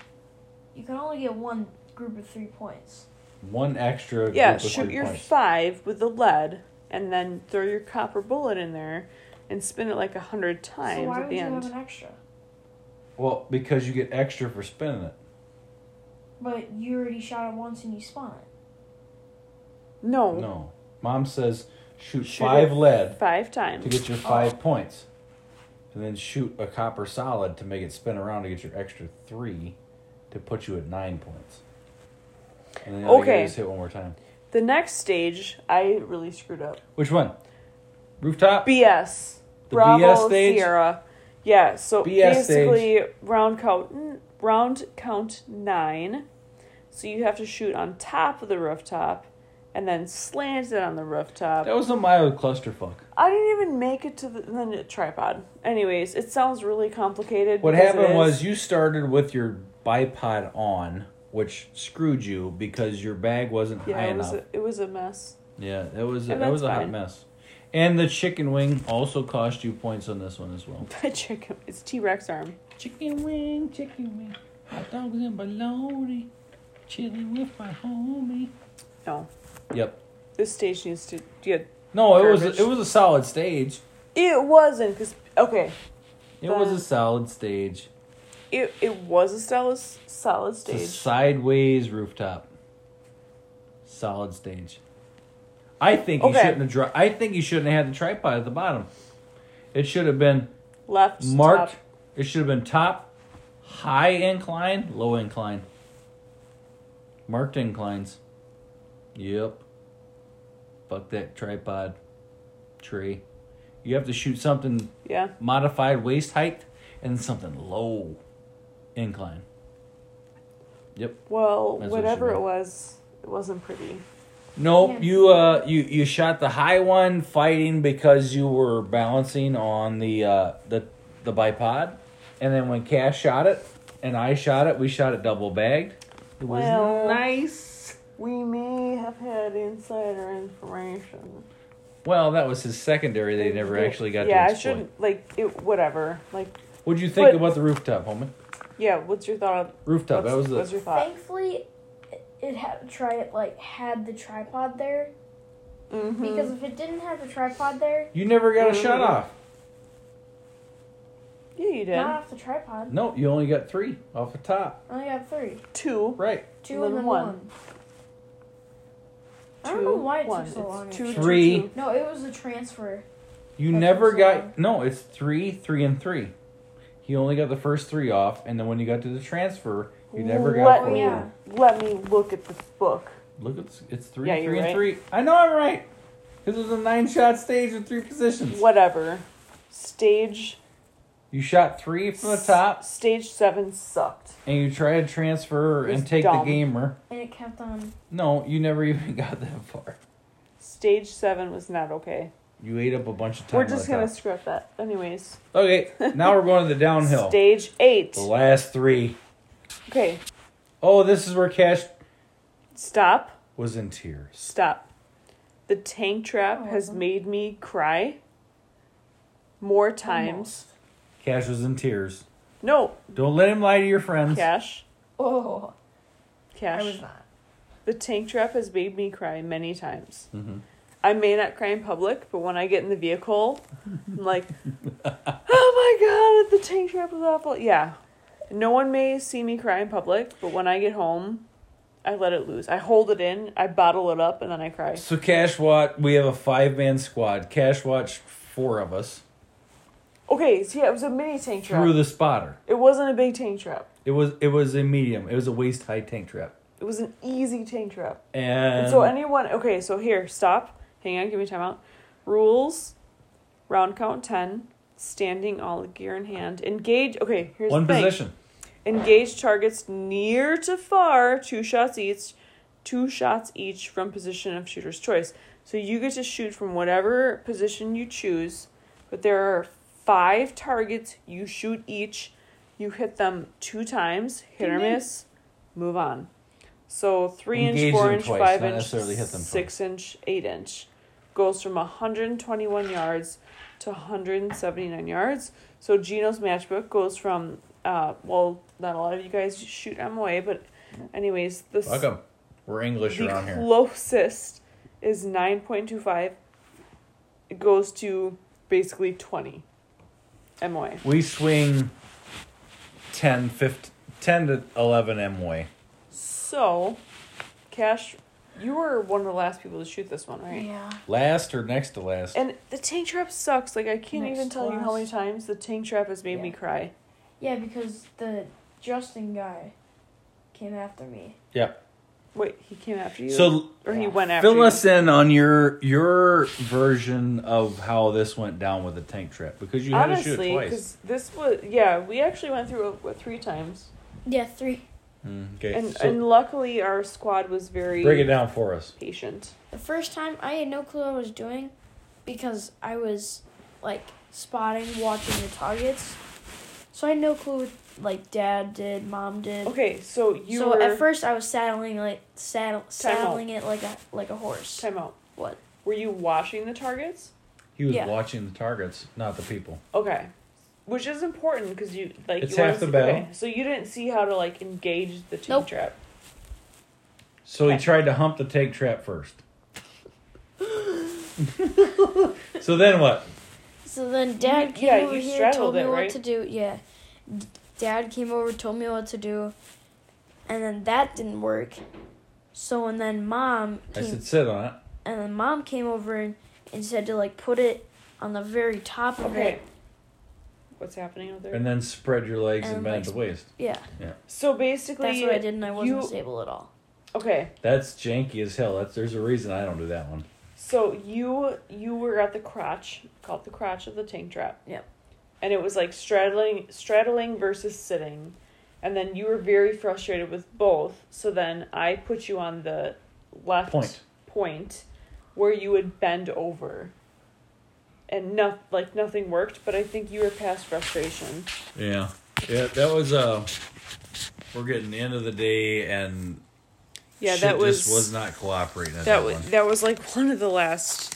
you can only get one group of three points. One extra. Yeah, group of shoot your points. five with the lead, and then throw your copper bullet in there, and spin it like a hundred so times why at would the you end. have an extra? Well, because you get extra for spinning it. But you already shot it once and you spun it. No, No, mom says shoot, Shoot five lead five times to get your oh. five points. And then shoot a copper solid to make it spin around to get your extra three to put you at nine points. And then all you gotta Okay. is hit one more time. The next stage, I really screwed up. Which one? Rooftop? BS. The Bravo BS stage? Sierra. Yeah, so BS basically round count round count nine. So you have to shoot on top of the rooftop and then slant it on the rooftop. That was a mild clusterfuck. I didn't even make it to the, the tripod. Anyways, it sounds really complicated. What happened was you started with your bipod on, which screwed you because your bag wasn't yeah, high it was enough. a, it was a mess. Yeah, it was a, And that was a that's hot mess. And the chicken wing also cost you points on this one as well. The chicken, it's T Rex arm. Chicken wing, chicken wing, hot dogs and bologna, chilling with my homie. No, Yep. this stage needs to get. No, it was Garbage. it was a solid stage. It wasn't because okay, It was a solid stage. It it was a solid solid It's a stage. sideways rooftop. Solid stage. I think you Okay. shouldn't have. Dri- I think you shouldn't have had the tripod at the bottom. It should have been Left marked. top. It should have been top, high incline, low incline. Marked inclines. Yep. Fuck that tripod tree. You have to shoot something Yeah. modified waist height and something low incline. Yep. Well, That's whatever she it was, it wasn't pretty. Nope, Yeah. you uh you you shot the high one fighting because you were balancing on the uh the the bipod, and then when Cash shot it and I shot it, we shot it double bagged. It was Well- nice. We may have had insider information. Well, that was his secondary. They never actually got Yeah, to I shouldn't like it. Whatever. Like, What'd you think But- about the rooftop, homie? Yeah. What's your thought? Rooftop. what's, that was what's the your thought? Thankfully, it- it had try it like had the tripod there Mm-hmm. because if it didn't have the tripod there, you never got a shot off. yeah, you did not off the tripod, No, you only got three off the top. I only got three, two. Right. two And and then then one. one. I don't know why it one. took so It's long. two, actually. two, Three. two. No, it was a transfer. You never got long. no. It's three, three, and three. He only got the first three off, and then when you got to the transfer, you never got Let four. me Yeah. let me look at this book. Look, it's it's three, Yeah, three, you're and right. three. I know I'm right because it was a nine-shot stage with three positions. Whatever. Stage You shot three from the top, Stage seven sucked. and you tried to transfer It and take dumb. the gamer. And it kept on. No, you never even got that far. Stage seven was not okay. You ate up a bunch of time. We're just gonna top. scrap that. Anyways. Okay, now we're going to the downhill. Stage eight. The last three. Okay. Oh, this is where Cash Stop. was in tears. Stop. The tank trap Oh, has made me cry more times. Cash was in tears. No, Don't let him lie to your friends. Cash. Oh, Cash. I was not. The tank trap has made me cry many times. Mhm. I may not cry in public, but when I get in the vehicle, I'm like, oh my god, the tank trap was awful. Yeah. No one may see me cry in public, but when I get home, I let it loose. I hold it in, I bottle it up, and then I cry. So Cash watch. We have a five man squad. Cash watched four of us Okay, so yeah, it was a mini tank trap. through the spotter. It wasn't a big tank trap. It was it was a medium. It was a waist high tank trap. It was an easy tank trap. And, And so anyone, okay, so here, stop. Hang on, give me time out. Rules, round count 10, standing all gear in hand. Engage, okay, here's one the thing. position. Engage targets near to far, two shots each, two shots each from position of shooter's choice. So you get to shoot from whatever position you choose, but there are five targets. You shoot each. You hit them two times, hit or Ding, ding. miss, move on. So three Engage inch, four inch, twice, five inch, necessarily hit them six inch, eight inch goes from 121 yards to 179 yards. So Gino's matchbook goes from uh well, not a lot of you guys shoot MOA, but anyways, the s- Welcome. We're English the around here. closest is 9.25. It goes to basically 20 MOA. We swing 10, 15, 10 to 11 MOA. So, Cash, you were one of the last people to shoot this one, right? Yeah. Last or next to last? And the tank trap sucks. Like I can't Next even tell you how many times the tank trap has made me cry. Yeah, because the Justin guy came after me. Yeah. Wait, he came after you, so or he went after fill you? us in on your your version of how this went down with the tank trap because you had to shoot Honestly, it twice. because this was yeah, we actually went through it what, three times, Yeah, three. Mm, okay, and so and luckily our squad was very break it down for us. patient. The first time I had no clue what I was doing because I was like spotting, watching the targets. So I had no clue what like dad did, mom did. Okay, so you so were at first I was saddling like saddle saddling it like a like a horse. time out. What? Were you watching the targets? He was Yeah. watching the targets, not the people. Okay, which is important because you like It's you wanna half the battle. Okay, so you didn't see how to like engage the tank Nope. trap. So Okay. he tried to hump the tank trap first. so then what? So then dad came yeah, over here, straddled told me it, what to do. Yeah. Dad came over, told me what to do. And then that didn't work. So and then mom I said sit on it. and then mom came over and, and said to like put it on the very top of Okay. it. What's happening out there? And then spread your legs and, And, bend like, at the waist. Yeah. so basically, That's what I did and I wasn't you- stable at all. Okay, That's janky as hell. That's there's a reason I don't do that one. so you you were at the crotch, called the crotch of the tank trap. Yep. And it was like straddling straddling versus sitting, and then you were very frustrated with both. So then I put you on the left Point. point where you would bend over. And not like nothing worked, but I think you were past frustration. Yeah. Yeah, that was uh we're getting the end of the day and Yeah, shit that was just was not cooperating that that, was one. that was like one of the last,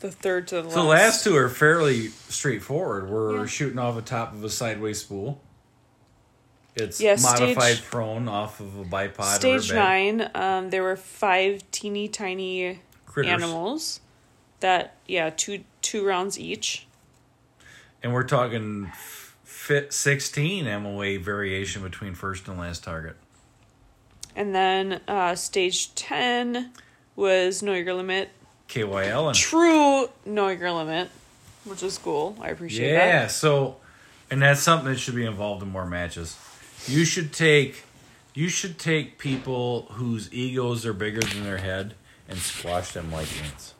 the third to the So the last. last two are fairly straightforward. We're Yeah. shooting off the top of a sideways spool. It's Yeah, modified stage- prone off of a bipod Stage or a nine, um, there were five teeny tiny Critters. animals. That yeah, two two rounds each. And we're talking fit 16 MOA variation between first and last target. And then uh, stage ten was know your limit. KYL and True know your limit, which is cool. I appreciate that. Yeah, so and that's something that should be involved in more matches. You should take you should take people whose egos are bigger than their head and squash them like ants.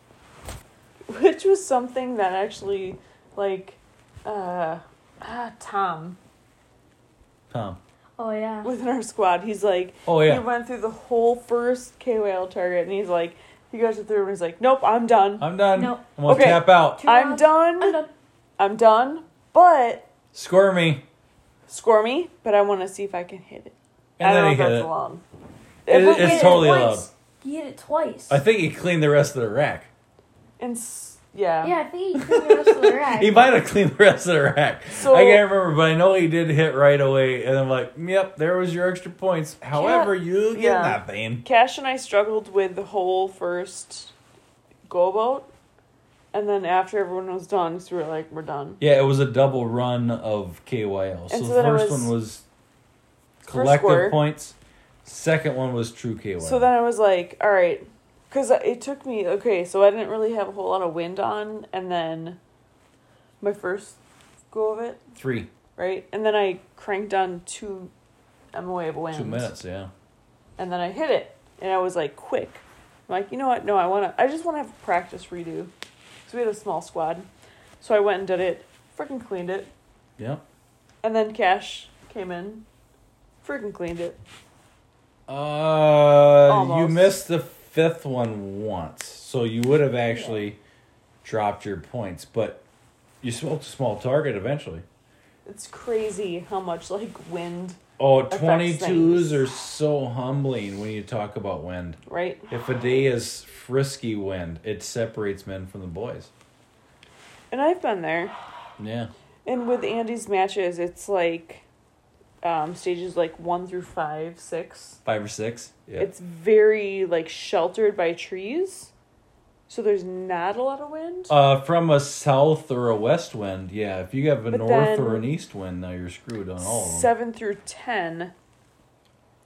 Which was something that actually, like, uh, ah, Tom Tom. Oh yeah. within our squad, he's like, Oh yeah. he went through the whole first KOL target, and he's like, he goes to through and he's like, nope, I'm done. I'm done. No. I'm gonna Okay. tap out. Two I'm done. I'm done. I'm done. But Score me. score me, but I want to see if I can hit it. And I then don't he know if hit that's it. allowed. It- If it's get totally points, He hit it twice. I think he cleaned the rest of the rack. And s- yeah. yeah, I think he cleaned the rest of the rack. He might have cleaned the rest of the rack. So- I can't remember, but I know he did hit right away. And I'm like, yep, there was your extra points. However, you get yeah. nothing. Cash and I struggled with the whole first go about. And then after everyone was done, so we were like, we're done. Yeah, it was a double run of KYL. So so the first was- one was First collective points. Second one was true KYL. So then I was like, all right. Because it took me, okay, so I didn't really have a whole lot of wind on. And then my first go of it, three, right? And then I cranked on two MOA of wind. two minutes. Yeah. And then I hit it. And I was like, quick. I'm like, you know what? No, I want to, I just want to have a practice redo. So we had a small squad. So I went and did it, freaking cleaned it. Yeah. And then Cash came in, freaking cleaned it. Uh, you missed the fifth one once, so you would have actually dropped your points, but you smoked a small target eventually. It's crazy how much like wind, Oh, 22s things. are so humbling when you talk about wind. right? If a day is frisky wind, it separates men from the boys. And I've been there. Yeah. And with Andy's matches, it's like um, stages like one through five, six. Five or six? Yeah. It's very like sheltered by trees, so there's not a lot of wind. uh, from a south or a west wind, yeah. If you have a But north or an east wind, now you're screwed on all of them. Seven through ten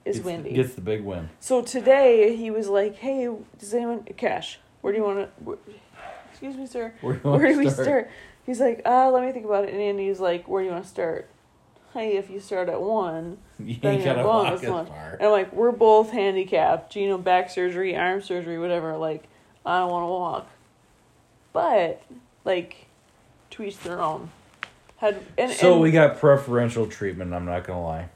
is Gets- windy. Gets the big wind. So today he was like, "Hey, does anyone Cash? Where do you want to? Excuse me, sir. Where do, you Where do we start?" He's like, "Uh, let me think about it." And Andy's like, "Where do you want to start?" Hey, if you start at one, You Then you're gotta going walk this as one. far. and I'm like, "We're both handicapped. You know, back surgery, arm surgery, whatever. Like, I don't want to walk." But like, to each their own. Had and So and we got preferential treatment, I'm not gonna lie.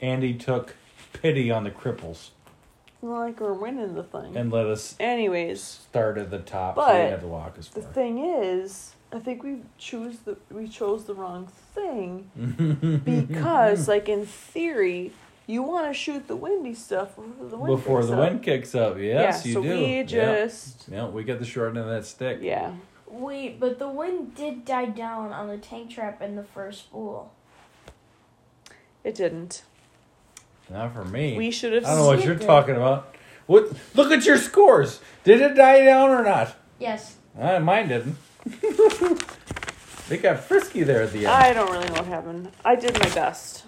Andy took pity on the cripples like we're winning the thing. and let us Anyways, start at the top so we But have to walk as far. The thing is, I think we choose the we chose the wrong thing because, like in theory, you want to shoot the windy stuff before the wind Before the up. wind kicks up, yes, yeah, you so do. we Yeah. just yeah. we got the short end of that stick. yeah. Wait, but the wind did die down on the tank trap in the first spool. It didn't. Not for me. We should have. I don't know what you're it, talking about. What? Look at your scores. Did it die down or not? Yes. Uh, mine didn't. They got frisky there at the end. I don't really know what happened. I did my best.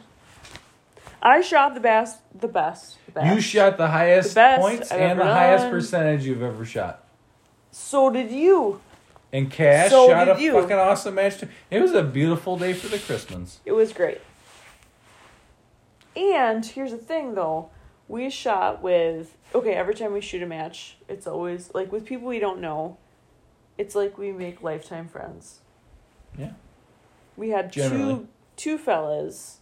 I shot the best. The best. The best. You shot the highest The points I've and the ever highest percentage you've ever shot. So did you. And Cash So shot a you. fucking awesome match. Too. It was a beautiful day for the Christmas. It was great. And here's the thing though. We shot with okay, every time we shoot a match, it's always like with people we don't know, it's like we make lifetime friends. Yeah. We had Generally. two two fellas.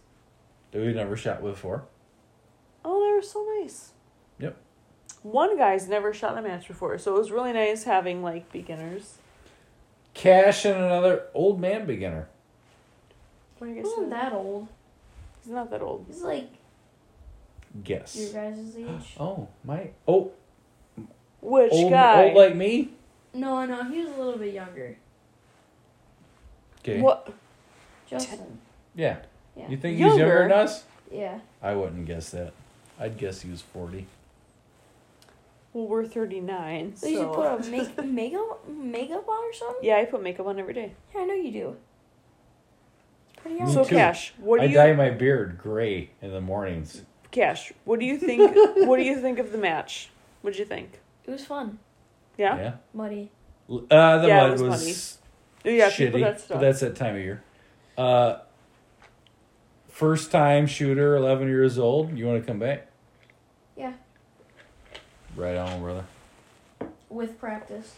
That we never shot with before. Oh, they were so nice. Yep. One guy's never shot a match before, so it was really nice having like beginners. Cash and another old man beginner. What do you He guys wasn't that old. He's not that old. He's like Guess. your guys' age. Oh my! Oh, Which old, guy? old like me. No, no, he was a little bit younger. Okay. What? Justin. Yeah. Yeah. You think he's younger Younger? than us? Yeah. I wouldn't guess that. I'd guess he was forty. Well, we're thirty nine. So you should put a make makeup makeup on or something? Yeah, I put makeup on every day. Yeah, I know you do. It's pretty Me so too. Cash, what do you I you dye my beard gray in the mornings. Cash? What do you think? what do you think of the match? What'd you think? It was fun. Yeah. Yeah. Muddy. L- Uh, the Yeah, it was was, muddy. Yeah. people shitty, that but that's that time of year. Uh, first time shooter, eleven years old. You want to come back? Yeah. Right on, brother. With practice.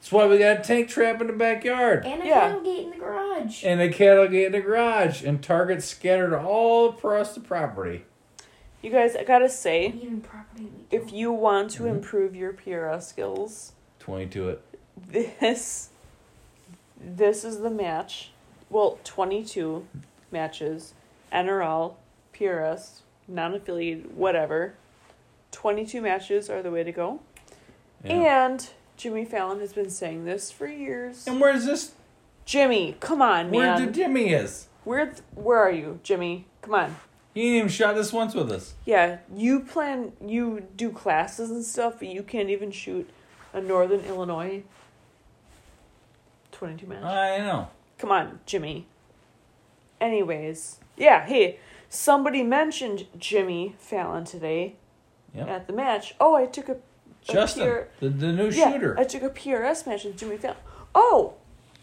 That's why we got a tank trap in the backyard And a Yeah. cattle gate in the garage. and a cattle gate in the garage and targets scattered all across the property. You guys, I gotta say, Even property we if you want to Mhm. improve your PRS skills, Twenty-two it. this this is the match. Well, twenty two matches, NRL, PRS, non affiliated, whatever. 22 matches are the way to go. Yeah. And Jimmy Fallon has been saying this for years. And where's this? Jimmy, come on, man. Where the Jimmy is? Where th- where are you, Jimmy? Come on. He ain't even shot this once with us. Yeah, you plan you do classes and stuff, but you can't even shoot a Northern Illinois 22 match. I know. Come on, Jimmy. Anyways, yeah, hey, somebody mentioned Jimmy Fallon today Yep. at the match. Oh, I took a, a Justin, PR the, the new yeah, shooter. I took a PRS match with Jimmy Fallon. Oh,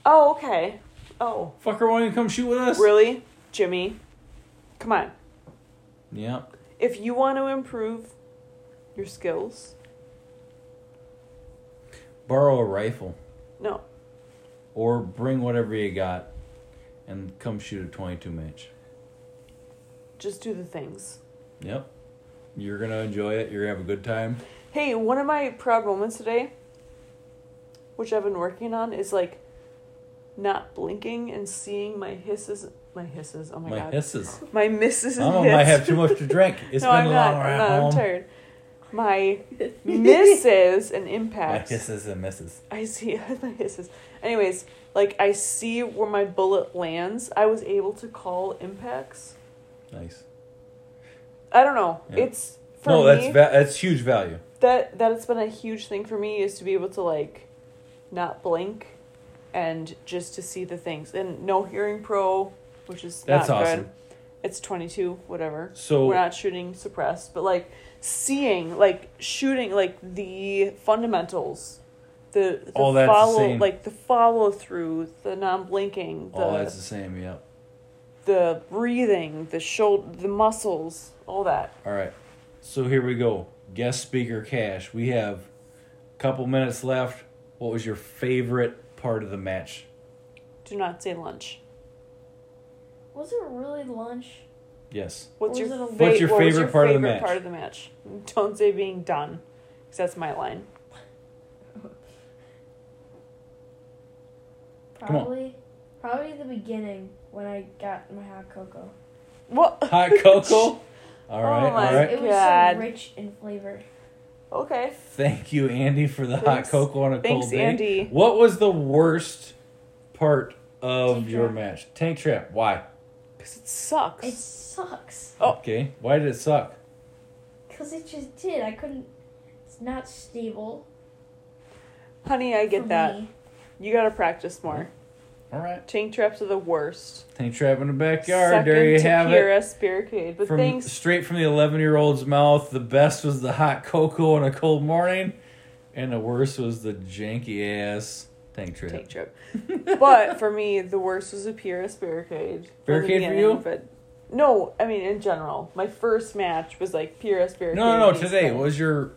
oh, okay. Oh, Fucker won't even come shoot with us. really, Jimmy? Come on. Yep. If you want to improve your skills, Borrow a rifle no, or bring whatever you got and come shoot a 22 match. just do the things. Yep. You're going to enjoy it. You're going to have a good time. Hey, one of my proud moments today, which I've been working on, is like not blinking and seeing my hisses. My hisses. Oh my, My god. hisses. My misses Mama hits. might have too much to drink. It's no, been I'm a not. long I'm not. I'm tired. My misses and impacts. My hisses and misses. I see my hisses. Anyways, like I see where my bullet lands. I was able to call impacts. Nice. I don't know. Yeah. It's for no, me. that's va- that's huge value. that that's been a huge thing for me is to be able to like not blink and just to see the things and no hearing pro which is That's not awesome. good it's 22 whatever So we're not shooting suppressed but like seeing like shooting like the fundamentals the, the All that's the follow same. like the follow through the non-blinking the all that's the same. Yep. the breathing the shoulder the muscles all that All right. So here we go. Guest speaker cash. We have a couple minutes left. What was your favorite part of the match? do not say lunch Was it really lunch? Yes. What's Or your, was it a- fa- What's your what was favorite part of the favorite match? part of the match? Don't say being done, because that's my line. Come on. Probably, probably the beginning when I got my hot cocoa. What? Hot cocoa. Oh all Oh right. my all right. It was God. so rich in flavor. Okay. Thank you, Andy, for the Thanks. hot cocoa on a Thanks, cold day. Andy. What was the worst part of Tank your trap. match? Tank trap. Why? Because it sucks. It sucks. Oh. Okay. Why did it suck? Cause it just did. I couldn't. It's not stable. Honey, I get that. me. You gotta practice more. All right. Tank traps are the worst. Tank trap in the backyard. Second there you to have it. PRS barricade. But From thanks. straight from the eleven-year-old's mouth, the best was the hot cocoa on a cold morning, and the worst was the janky ass tank trap. Tank trap. but for me, the worst was a PRS barricade. Barricade for you? But no, I mean in general. My first match was like PRS barricade. No, no, no. Today, what was your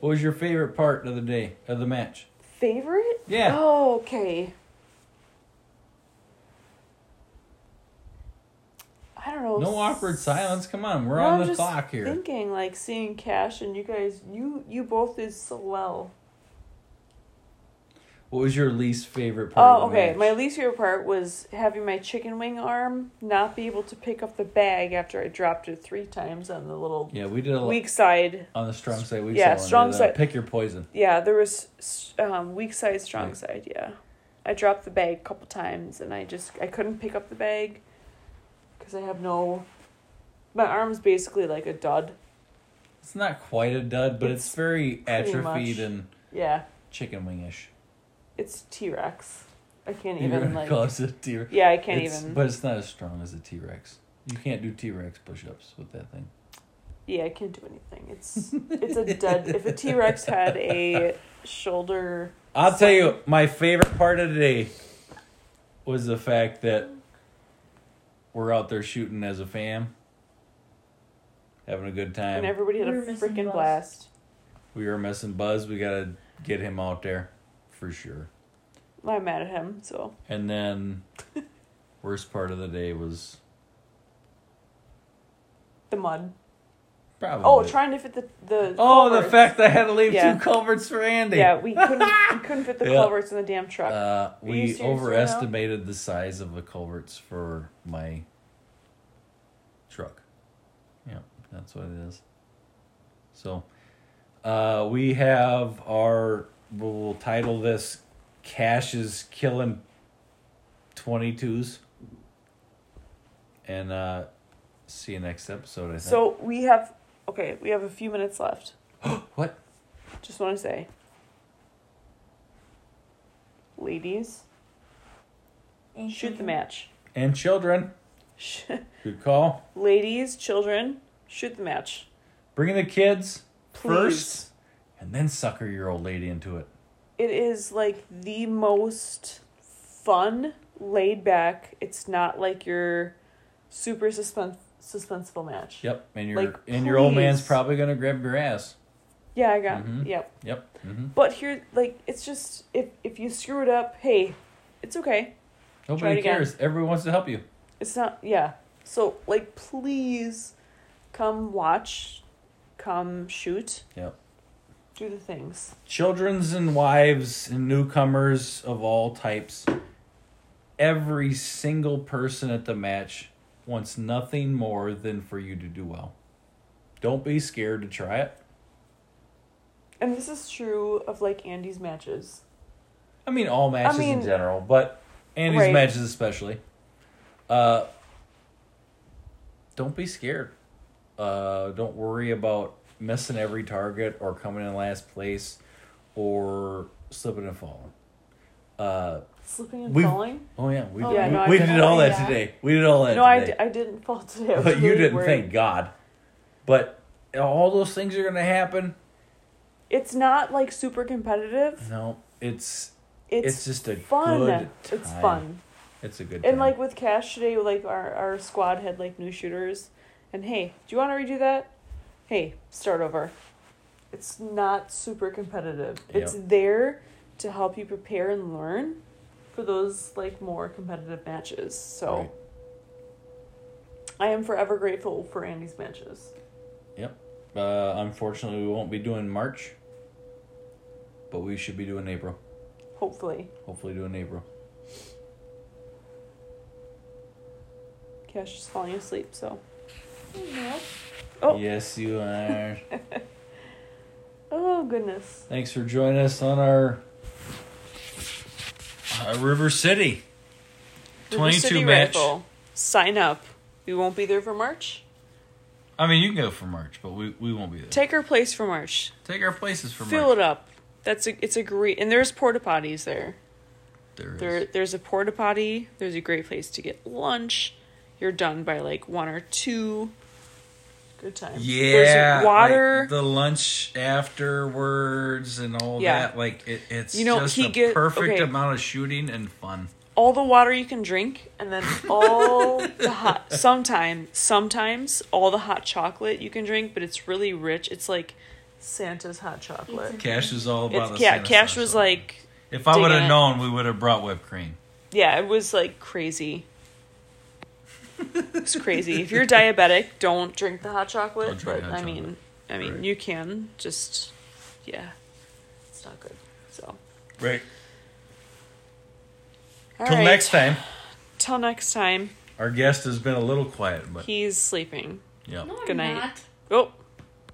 what was your favorite part of the day of the match? favorite? Yeah. Oh, okay. I don't know. No awkward silence. Come on, we're No, on the clock here. Thinking like seeing Cash and you guys, you you both did so well. What was your least favorite part? Oh, of the okay. My least favorite part was having my chicken wing arm not be able to pick up the bag after I dropped it three times on the little Yeah, we did a weak side. on the strong side. Weak Yeah, side strong side. Pick your poison. Yeah, there was um, weak side, strong Right. side. Yeah, I dropped the bag a couple times and I just I couldn't pick up the bag because I have no. My arm's basically like a dud. It's not quite a dud, but it's, It's very atrophied much. and Yeah, chicken wingish. It's T Rex. I can't You even like. close to T Rex. Yeah, I can't It's- even. But it's not as strong as a T Rex. You can't do T Rex push ups with that thing. Yeah, I can't do anything. It's it's a dud. If a T Rex had a shoulder, I'll tell you, my favorite part of the day was the fact that we're out there shooting as a fam, having a good time. and everybody had We a freaking blast. we were missing Buzz. We gotta get him out there for sure. I'm mad at him. So And then, worst part of the day was the mud. probably. Oh, trying to fit the the. Oh, the fact that I had to leave Yeah. two culverts for Andy. Yeah, we couldn't we couldn't fit the Yeah. culverts in the damn truck. Uh, we right overestimated the size of the culverts for my truck. Yeah, That's what it is. So, uh, we have our. We'll title this "Cash is Killing 22s," and uh, see you next episode. I think. So we have okay, we have a few minutes left. what? Just want to say, ladies, shoot the match. And children. Good call. ladies, children, shoot the match. Bring in the kids Please. first, and then sucker your old lady into it. It is like the most fun, laid back. It's not like your super suspense suspenseful match. Yep, and your Like, and your old man's probably gonna grab your ass. Yeah, I got. Mhm. Yep. Yep. hmm But here, like, it's just if if you screw it up, hey, it's okay. Nobody it again. cares. Everyone wants to help you. It's not. Yeah. So like, please, come watch, come shoot. Yep. Do the things. Children's and wives and newcomers of all types. Every single person at the match wants nothing more than for you to do well. Don't be scared to try it. And this is true of like Andy's matches. I mean, all matches mean- in general, but Andy's Right. matches especially. Uh, don't be scared. Uh, don't worry about missing every target or coming in last place or slipping and falling. Uh, Slipping and We've- falling. oh yeah, we, Oh, yeah, no, I we did all that that. today. We did all that No, I, d- I didn't fall today. But you didn't, worried. thank God. But all those things are gonna happen. It's not like super competitive. No, it's It's, it's, just a fun. It's fun. It's a good And time. like with Cash today, like our, our squad had like new shooters. And hey, do you want to redo that? Hey, start over. It's not super competitive. It's there to help you prepare and learn for those like more competitive matches. So Right. I am forever grateful for Andy's matches. Yep. Uh, unfortunately, we won't be doing March, but we should be doing April. Hopefully. Hopefully, doing April. Cash is falling asleep, so. No. Oh. Yes, you are. Oh, goodness. Thanks for joining us on our uh, River City River 22 City match. Rifle. Sign up. We won't be there for March. I mean, you can go for March, but we, we won't be there. Take our place for March. Take our places for Fill March. Fill it up. That's a it's a great and there's porta potties there. There is. There there's a porta potty. There's a great place to get lunch. You're done by like one or two. Good time. Yeah, There's water. like the lunch afterwards and all Yeah. that. Like it, it's You know, just he get- perfect okay. amount of shooting and fun. all the water you can drink, and then all the hot. Sometimes, sometimes all the hot chocolate you can drink, but it's really rich. It's like Santa's hot chocolate. Cash is all about It's the yeah. Santa Cash sauce. was like If I would have known, we would have brought whipped cream. Yeah, it was like crazy. It's crazy. If you're diabetic, don't drink the hot chocolate. Don't drink but hot I mean, I mean, Right. you can just, yeah, it's not good. So, Right. all Till right. next time. Till next time. Our guest has been a little quiet, but He's sleeping. yeah. No, I'm Good night. not. Oh,